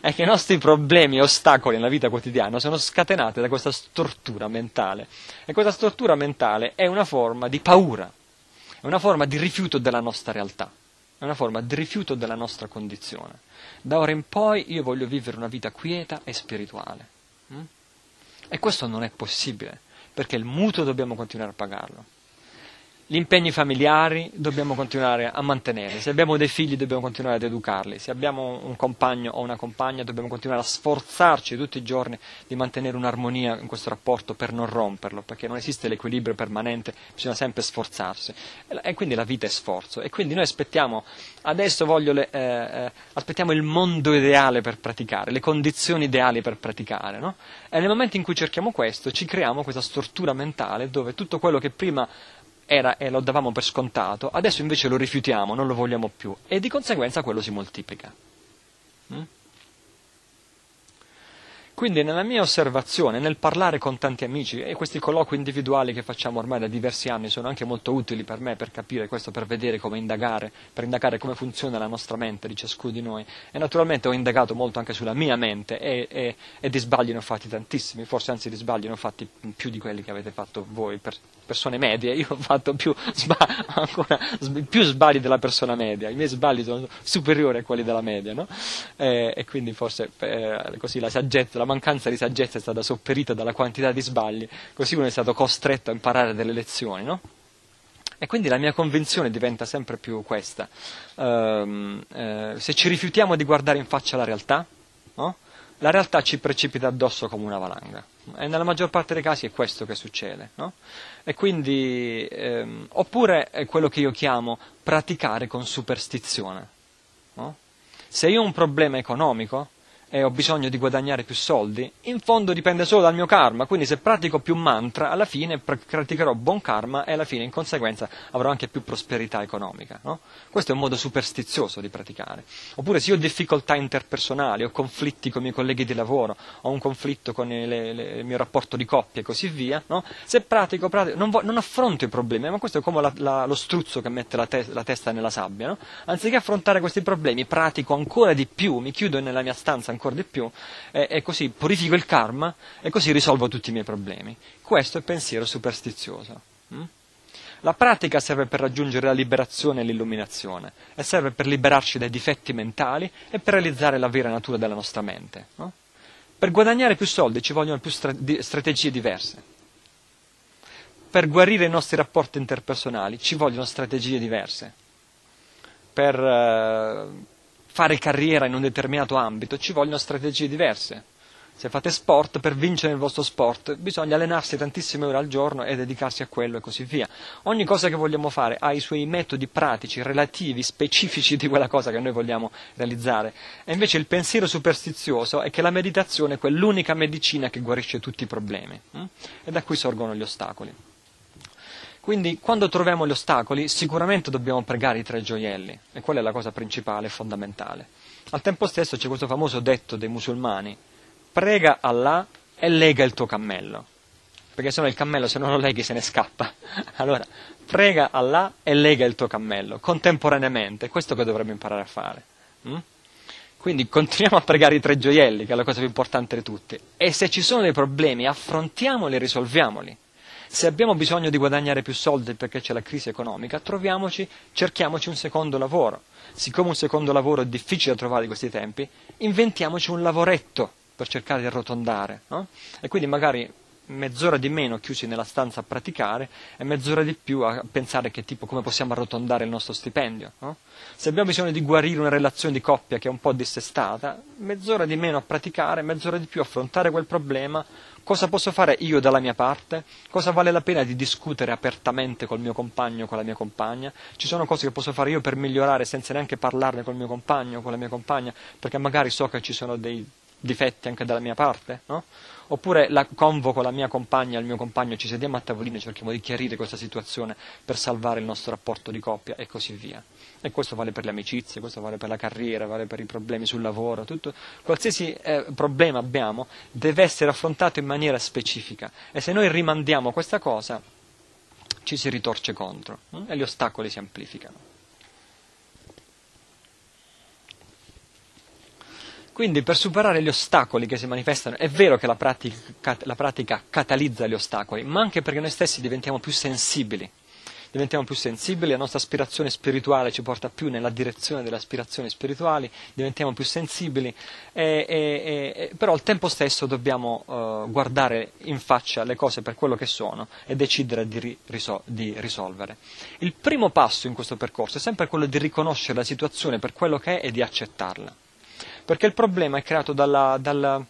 è che i nostri problemi e ostacoli nella vita quotidiana sono scatenati da questa stortura mentale. E questa stortura mentale è una forma di paura, è una forma di rifiuto della nostra realtà, è una forma di rifiuto della nostra condizione. Da ora in poi io voglio vivere una vita quieta e spirituale. Mm? E questo non è possibile, perché il mutuo dobbiamo continuare a pagarlo gli impegni familiari dobbiamo continuare a mantenere, se abbiamo dei figli dobbiamo continuare ad educarli, se abbiamo un compagno o una compagna dobbiamo continuare a sforzarci tutti i giorni di mantenere un'armonia in questo rapporto per non romperlo, perché non esiste l'equilibrio permanente, bisogna sempre sforzarsi. E quindi la vita è sforzo. E quindi noi aspettiamo, adesso le, eh, eh, aspettiamo il mondo ideale per praticare, le condizioni ideali per praticare, no? E nel momento in cui cerchiamo questo ci creiamo questa stortura mentale dove tutto quello che prima era e lo davamo per scontato, adesso invece lo rifiutiamo, non lo vogliamo più e di conseguenza quello si moltiplica. Mm? Quindi nella mia osservazione, nel parlare con tanti amici, e questi colloqui individuali che facciamo ormai da diversi anni sono anche molto utili per me per capire questo, per vedere come indagare, per indagare come funziona la nostra mente di ciascuno di noi. E naturalmente ho indagato molto anche sulla mia mente e, e, e di sbagli ne ho fatti tantissimi, forse anzi di sbagli ne ho fatti più di quelli che avete fatto voi, per, persone medie, io ho fatto più, sba- ancora, più sbagli della persona media, i miei sbagli sono superiori a quelli della media, no? e, e, quindi forse eh, così la saggezza, la mancanza di saggezza è stata sopperita dalla quantità di sbagli, così uno è stato costretto a imparare delle lezioni, no? E quindi la mia convinzione diventa sempre più questa. Um, eh, se ci rifiutiamo di guardare in faccia la realtà, no? la realtà ci precipita addosso come una valanga. E nella maggior parte dei casi è questo che succede. No? E quindi, ehm, oppure è quello che io chiamo praticare con superstizione. No? Se io ho un problema economico, e ho bisogno di guadagnare più soldi, in fondo dipende solo dal mio karma, quindi se pratico più mantra, alla fine praticherò buon karma e alla fine in conseguenza avrò anche più prosperità economica. No? Questo è un modo superstizioso di praticare. Oppure se io ho difficoltà interpersonali, ho conflitti con i miei colleghi di lavoro, ho un conflitto con le, le, il mio rapporto di coppia e così via, no? se pratico, pratico non, vo- non, affronto i problemi, ma questo è come la, la, lo struzzo che mette la, te- la testa nella sabbia. No? Anziché affrontare questi problemi, pratico ancora di più, mi chiudo nella mia stanza ancora di più, e, e così purifico il karma e così risolvo tutti i miei problemi. Questo è pensiero superstizioso. Mm? La pratica serve per raggiungere la liberazione e l'illuminazione e serve per liberarci dai difetti mentali e per realizzare la vera natura della nostra mente. No? Per guadagnare più soldi ci vogliono più strategie diverse. Per guarire i nostri rapporti interpersonali ci vogliono strategie diverse. Per, uh, fare carriera in un determinato ambito ci vogliono strategie diverse. Se fate sport, per vincere il vostro sport bisogna allenarsi tantissime ore al giorno e dedicarsi a quello e così via. Ogni cosa che vogliamo fare ha i suoi metodi pratici, relativi, specifici di quella cosa che noi vogliamo realizzare. E invece il pensiero superstizioso è che la meditazione è quell'unica medicina che guarisce tutti i problemi. Hm? E da qui sorgono gli ostacoli. Quindi quando troviamo gli ostacoli sicuramente dobbiamo pregare i tre gioielli e quella è la cosa principale e fondamentale. Al tempo stesso c'è questo famoso detto dei musulmani, prega Allah e lega il tuo cammello. Perché se no il cammello se non lo leghi se ne scappa. Allora, prega Allah e lega il tuo cammello contemporaneamente. Questo che dovremmo imparare a fare. Mm? Quindi continuiamo a pregare i tre gioielli, che è la cosa più importante di tutti. E se ci sono dei problemi, affrontiamoli e risolviamoli. Se abbiamo bisogno di guadagnare più soldi perché c'è la crisi economica, troviamoci, cerchiamoci un secondo lavoro. Siccome un secondo lavoro è difficile da trovare in questi tempi, inventiamoci un lavoretto per cercare di arrotondare. No? E quindi magari mezz'ora di meno chiusi nella stanza a praticare e mezz'ora di più a pensare che tipo come possiamo arrotondare il nostro stipendio. No? Se abbiamo bisogno di guarire una relazione di coppia che è un po' dissestata, mezz'ora di meno a praticare, mezz'ora di più a affrontare quel problema, cosa posso fare io dalla mia parte? Cosa vale la pena di discutere apertamente col mio compagno o con la mia compagna? Ci sono cose che posso fare io per migliorare senza neanche parlarne col mio compagno o con la mia compagna, perché magari so che ci sono dei difetti anche dalla mia parte, no? Oppure la, convoco la mia compagna, il mio compagno, ci sediamo a tavolino e cerchiamo di chiarire questa situazione per salvare il nostro rapporto di coppia e così via. E questo vale per le amicizie, questo vale per la carriera, vale per i problemi sul lavoro, tutto, qualsiasi eh, problema abbiamo deve essere affrontato in maniera specifica e se noi rimandiamo questa cosa ci si ritorce contro hm? e gli ostacoli si amplificano. Quindi per superare gli ostacoli che si manifestano, è vero che la pratica, la pratica, catalizza gli ostacoli, ma anche perché noi stessi diventiamo più sensibili. Diventiamo più sensibili, la nostra aspirazione spirituale ci porta più nella direzione delle aspirazioni spirituali, diventiamo più sensibili, e, e, e, però al tempo stesso dobbiamo uh, guardare in faccia le cose per quello che sono e decidere di, risol- di risolvere. Il primo passo in questo percorso è sempre quello di riconoscere la situazione per quello che è e di accettarla perché il problema è creato dalla, dalla,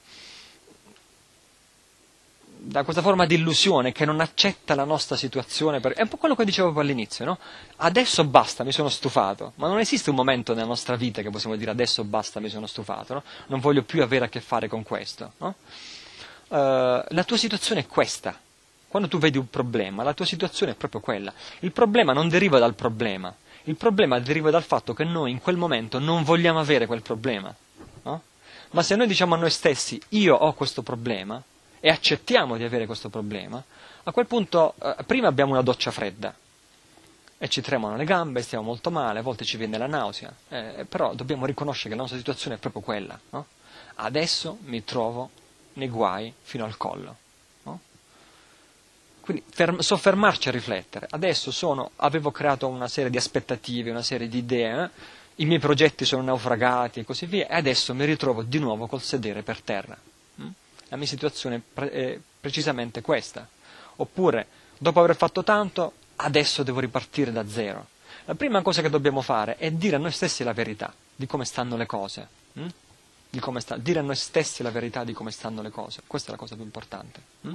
da questa forma di illusione che non accetta la nostra situazione. Per... È un po' quello che dicevo all'inizio, no? Adesso basta, mi sono stufato, ma non esiste un momento nella nostra vita che possiamo dire adesso basta, mi sono stufato, no? Non voglio più avere a che fare con questo, no? uh, la tua situazione è questa. Quando tu vedi un problema, la tua situazione è proprio quella. Il problema non deriva dal problema, il problema deriva dal fatto che noi in quel momento non vogliamo avere quel problema. Ma se noi diciamo a noi stessi io ho questo problema e accettiamo di avere questo problema, a quel punto eh, prima abbiamo una doccia fredda e ci tremano le gambe, stiamo molto male, a volte ci viene la nausea, eh, però dobbiamo riconoscere che la nostra situazione è proprio quella. No? Adesso mi trovo nei guai fino al collo. No? Quindi ferm- soffermarci a riflettere. Adesso sono, avevo creato una serie di aspettative, una serie di idee. Eh? i miei progetti sono naufragati e così via, e adesso mi ritrovo di nuovo col sedere per terra. La mia situazione è precisamente questa. Oppure, dopo aver fatto tanto, adesso devo ripartire da zero. La prima cosa che dobbiamo fare è dire a noi stessi la verità di come stanno le cose. Mm? Sta, dire a noi stessi la verità di come stanno le cose. Questa è la cosa più importante. Mm?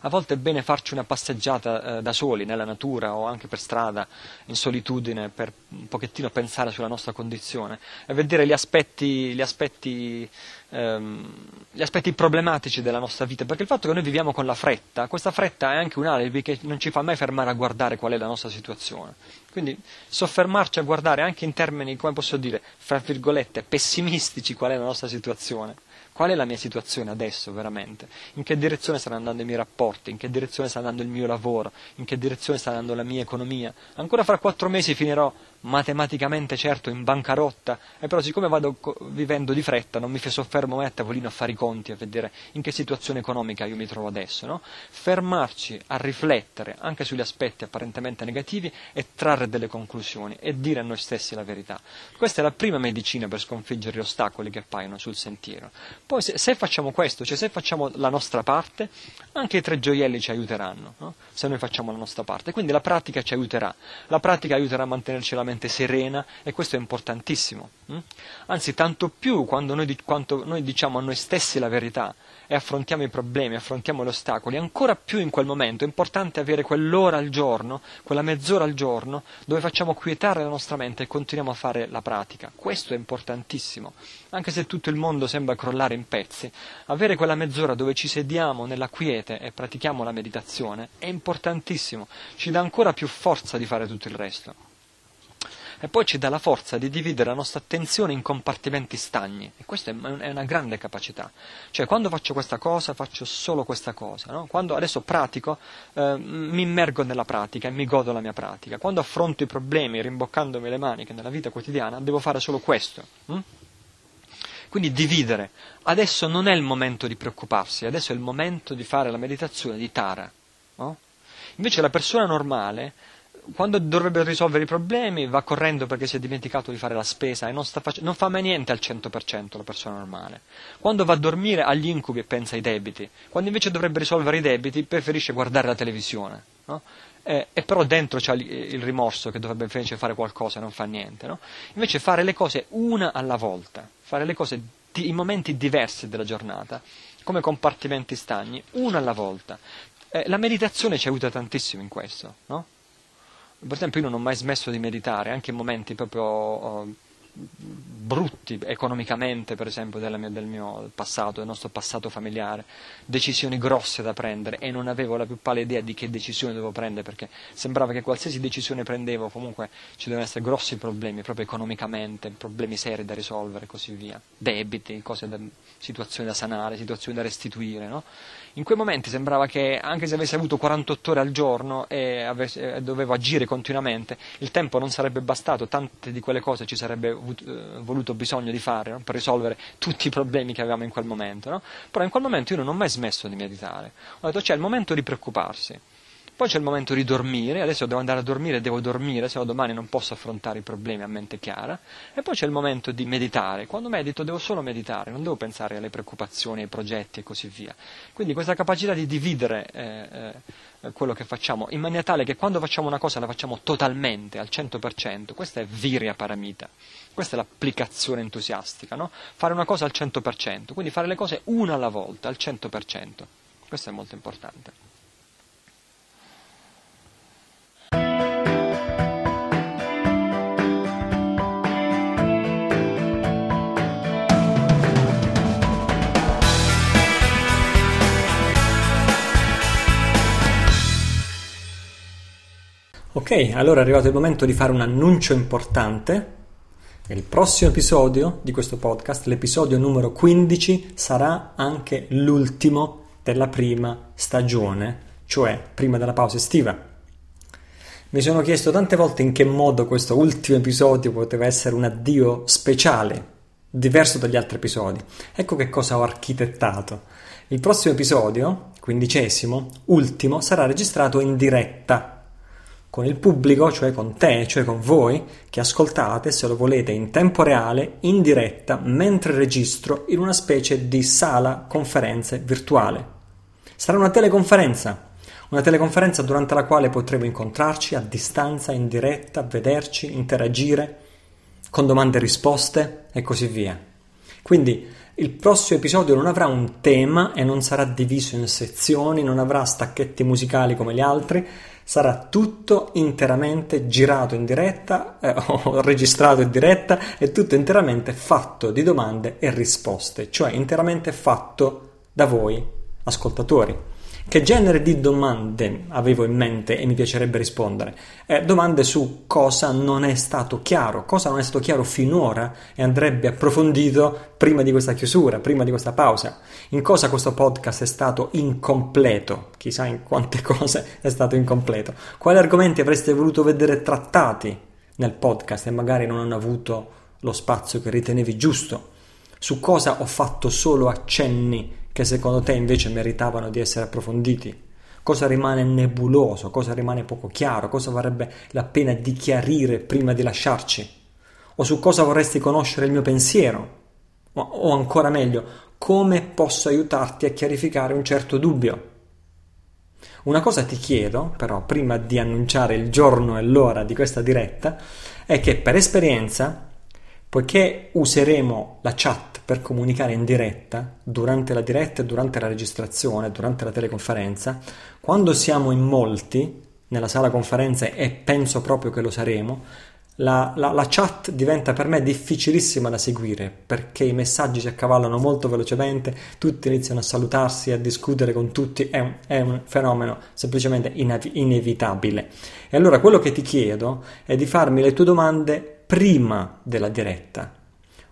A volte è bene farci una passeggiata eh, da soli, nella natura o anche per strada, in solitudine, per un pochettino pensare sulla nostra condizione e vedere gli aspetti, gli aspetti, ehm, gli aspetti problematici della nostra vita, perché il fatto che noi viviamo con la fretta, questa fretta è anche un alibi che non ci fa mai fermare a guardare qual è la nostra situazione. Quindi soffermarci a guardare anche in termini, come posso dire, fra virgolette, pessimistici qual è la nostra situazione qual è la mia situazione adesso veramente? In che direzione stanno andando i miei rapporti? In che direzione sta andando il mio lavoro? In che direzione sta andando la mia economia? Ancora fra quattro mesi finirò matematicamente certo in bancarotta, e però siccome vado vivendo di fretta non mi soffermo mai a tavolino a fare i conti, a vedere in che situazione economica io mi trovo adesso, no? Fermarci a riflettere anche sugli aspetti apparentemente negativi e trarre delle conclusioni e dire a noi stessi la verità. Questa è la prima medicina per sconfiggere gli ostacoli che appaiono sul sentiero. Poi se, se facciamo questo, cioè se facciamo la nostra parte, anche i tre gioielli ci aiuteranno, no? se noi facciamo la nostra parte. Quindi la pratica ci aiuterà, la pratica aiuterà a mantenerci la mente serena e questo è importantissimo. Hm? Anzi, tanto più quando noi, quando noi diciamo a noi stessi la verità e affrontiamo i problemi, affrontiamo gli ostacoli, ancora più in quel momento è importante avere quell'ora al giorno, quella mezz'ora al giorno, dove facciamo quietare la nostra mente e continuiamo a fare la pratica. Questo è importantissimo. Anche se tutto il mondo sembra crollare in pezzi, avere quella mezz'ora dove ci sediamo nella quiete e pratichiamo la meditazione è importantissimo, ci dà ancora più forza di fare tutto il resto e poi ci dà la forza di dividere la nostra attenzione in compartimenti stagni e questa è una grande capacità. Cioè quando faccio questa cosa faccio solo questa cosa, no? quando adesso pratico eh, mi immergo nella pratica e mi godo la mia pratica, quando affronto i problemi rimboccandomi le maniche nella vita quotidiana devo fare solo questo. Hm? Quindi dividere. Adesso non è il momento di preoccuparsi, adesso è il momento di fare la meditazione di Tara. No? Invece la persona normale quando dovrebbe risolvere i problemi va correndo perché si è dimenticato di fare la spesa e non, face- non, fa mai niente al 100% la persona normale. Quando va a dormire ha gli incubi e pensa ai debiti. Quando invece dovrebbe risolvere i debiti preferisce guardare la televisione. No? E, e, però dentro c'è il rimorso che dovrebbe invece fare qualcosa e non fa niente. No? Invece fare le cose una alla volta, fare le cose di- in momenti diversi della giornata, come compartimenti stagni, una alla volta. Eh, la meditazione ci aiuta tantissimo in questo, no? Per esempio, io non ho mai smesso di meditare, anche in momenti proprio uh, brutti economicamente, per esempio, mia, del mio passato, del nostro passato familiare, decisioni grosse da prendere e non avevo la più pallida idea di che decisione dovevo prendere perché sembrava che qualsiasi decisione prendevo comunque ci devono essere grossi problemi, proprio economicamente, problemi seri da risolvere e così via, debiti, da, situazioni da sanare, situazioni da restituire, no? In quei momenti sembrava che anche se avessi avuto 48 ore al giorno e, avesse, dovevo agire continuamente, il tempo non sarebbe bastato, tante di quelle cose ci sarebbe eh, voluto bisogno di fare no? per risolvere tutti i problemi che avevamo in quel momento. No? Però in quel momento io non ho mai smesso di meditare. Ho detto c'è il momento di preoccuparsi. Poi c'è il momento di dormire, adesso devo andare a dormire, devo dormire, se no domani non posso affrontare i problemi a mente chiara. E poi c'è il momento di meditare. Quando medito devo solo meditare, non devo pensare alle preoccupazioni, ai progetti e così via. Quindi questa capacità di dividere eh, eh, quello che facciamo in maniera tale che quando facciamo una cosa la facciamo totalmente, al 100%, questa è virya paramita. Questa è l'applicazione entusiastica, no? Fare una cosa al 100%, quindi fare le cose una alla volta, al 100%. Questo è molto importante. Ok, allora è arrivato il momento di fare un annuncio importante. Il prossimo episodio di questo podcast, l'episodio numero 15, sarà anche l'ultimo della prima stagione, cioè prima della pausa estiva. Mi sono chiesto tante volte in che modo questo ultimo episodio poteva essere un addio speciale, diverso dagli altri episodi. Ecco che cosa ho architettato. Il prossimo episodio, quindicesimo, ultimo, sarà registrato in diretta con il pubblico, cioè con te, cioè con voi, che ascoltate, se lo volete, in tempo reale, in diretta, mentre registro, in una specie di sala conferenze virtuale. Sarà una teleconferenza, una teleconferenza durante la quale potremo incontrarci a distanza, in diretta, vederci, interagire, con domande e risposte e così via. Quindi il prossimo episodio non avrà un tema e non sarà diviso in sezioni, non avrà stacchetti musicali come gli altri, sarà tutto interamente girato in diretta eh, o registrato in diretta e tutto interamente fatto di domande e risposte, cioè interamente fatto da voi ascoltatori. Che genere di domande avevo in mente e mi piacerebbe rispondere? Eh, domande su cosa non è stato chiaro, cosa non è stato chiaro finora e andrebbe approfondito prima di questa chiusura, prima di questa pausa. In cosa questo podcast è stato incompleto? Chissà in quante cose è stato incompleto. Quali argomenti avreste voluto vedere trattati nel podcast e magari non hanno avuto lo spazio che ritenevi giusto? Su cosa ho fatto solo accenni che secondo te invece meritavano di essere approfonditi? Cosa rimane nebuloso, cosa rimane poco chiaro, cosa varrebbe la pena di chiarire prima di lasciarci? O su cosa vorresti conoscere il mio pensiero? O ancora meglio, come posso aiutarti a chiarificare un certo dubbio? Una cosa ti chiedo, però, prima di annunciare il giorno e l'ora di questa diretta, è che per esperienza, poiché useremo la chat per comunicare in diretta, durante la diretta durante la registrazione, durante la teleconferenza, quando siamo in molti nella sala conferenze e penso proprio che lo saremo, la, la, la, chat diventa per me difficilissima da seguire perché i messaggi si accavallano molto velocemente, tutti iniziano a salutarsi, a discutere con tutti, è un, è un fenomeno semplicemente inev- inevitabile. E allora quello che ti chiedo è di farmi le tue domande prima della diretta,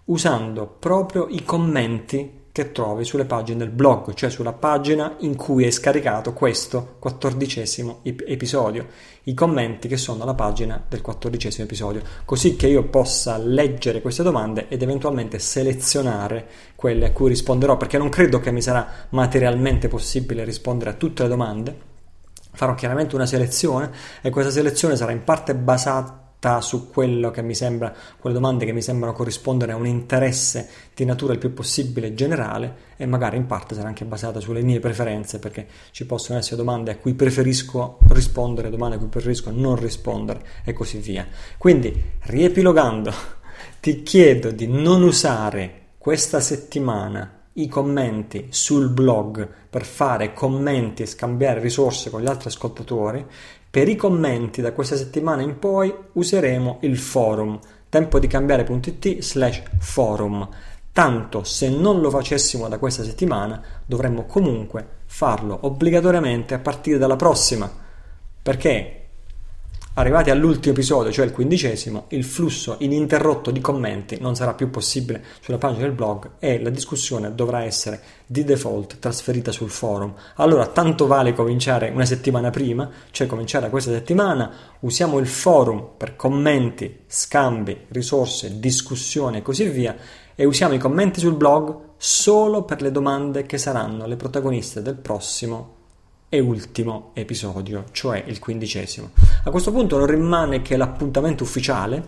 usando proprio i commenti che trovi sulle pagine del blog, cioè sulla pagina in cui hai scaricato questo quattordicesimo episodio, i commenti che sono alla pagina del quattordicesimo episodio, così che io possa leggere queste domande ed eventualmente selezionare quelle a cui risponderò, perché non credo che mi sarà materialmente possibile rispondere a tutte le domande. Farò chiaramente una selezione e questa selezione sarà in parte basata su quello che mi sembra, quelle domande che mi sembrano corrispondere a un interesse di natura il più possibile generale e magari in parte sarà anche basata sulle mie preferenze perché ci possono essere domande a cui preferisco rispondere, domande a cui preferisco non rispondere e così via. Quindi, riepilogando, ti chiedo di non usare questa settimana i commenti sul blog per fare commenti e scambiare risorse con gli altri ascoltatori, per i commenti da questa settimana in poi useremo il forum tempo di cambiare.it slash forum. Tanto se non lo facessimo da questa settimana dovremmo comunque farlo obbligatoriamente a partire dalla prossima. Perché Arrivati all'ultimo episodio, cioè il quindicesimo, il flusso ininterrotto di commenti non sarà più possibile sulla pagina del blog e la discussione dovrà essere di default trasferita sul forum. Allora, tanto vale cominciare una settimana prima, cioè cominciare questa settimana, usiamo il forum per commenti, scambi, risorse, discussioni e così via e usiamo i commenti sul blog solo per le domande che saranno le protagoniste del prossimo e ultimo episodio, cioè il quindicesimo. A questo punto non rimane che l'appuntamento ufficiale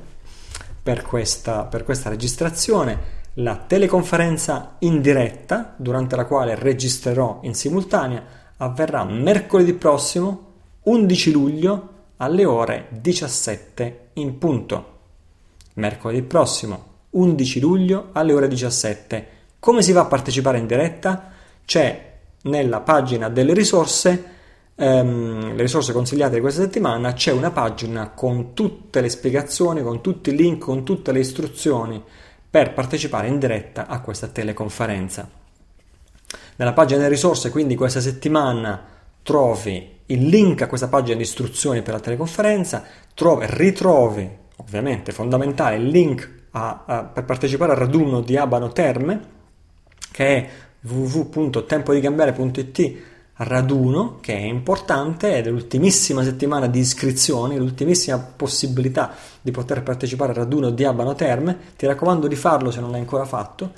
per questa, per questa registrazione, la teleconferenza in diretta, durante la quale registrerò in simultanea, avverrà mercoledì prossimo, 11 luglio, alle ore 17 in punto. Mercoledì prossimo, 11 luglio, alle ore 17. Come si va a partecipare in diretta? C'è nella pagina delle risorse, ehm, le risorse consigliate di questa settimana, c'è una pagina con tutte le spiegazioni, con tutti i link, con tutte le istruzioni per partecipare in diretta a questa teleconferenza. Nella pagina delle risorse, quindi questa settimana, trovi il link a questa pagina di istruzioni per la teleconferenza, trovi, ritrovi, ovviamente fondamentale, il link a, a, per partecipare al raduno di Abano Terme, che è www.tempodicambiare.it raduno che è importante ed è l'ultimissima settimana di iscrizioni, l'ultimissima possibilità di poter partecipare al raduno di Abano Terme. Ti raccomando di farlo se non l'hai ancora fatto.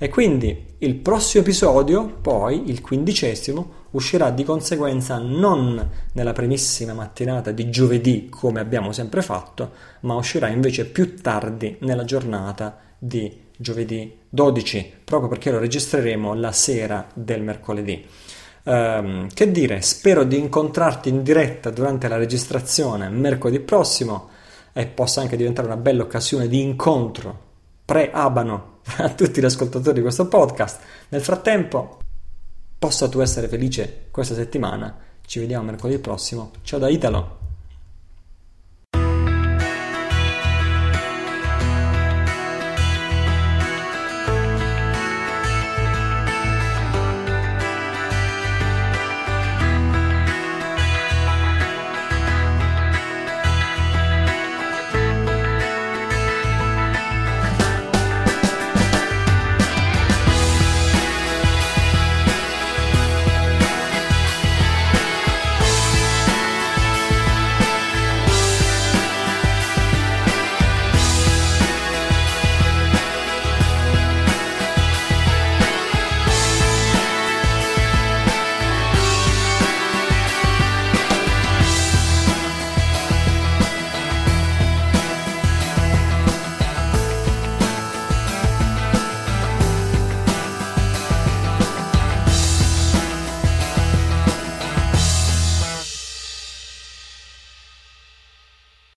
E quindi il prossimo episodio, poi il quindicesimo, uscirà di conseguenza non nella primissima mattinata di giovedì come abbiamo sempre fatto, ma uscirà invece più tardi nella giornata di giovedì 12, proprio perché lo registreremo la sera del mercoledì. Um, che dire, spero di incontrarti in diretta durante la registrazione mercoledì prossimo e possa anche diventare una bella occasione di incontro pre-abano a tutti gli ascoltatori di questo podcast. Nel frattempo, possa tu essere felice questa settimana. Ci vediamo mercoledì prossimo. Ciao da Italo!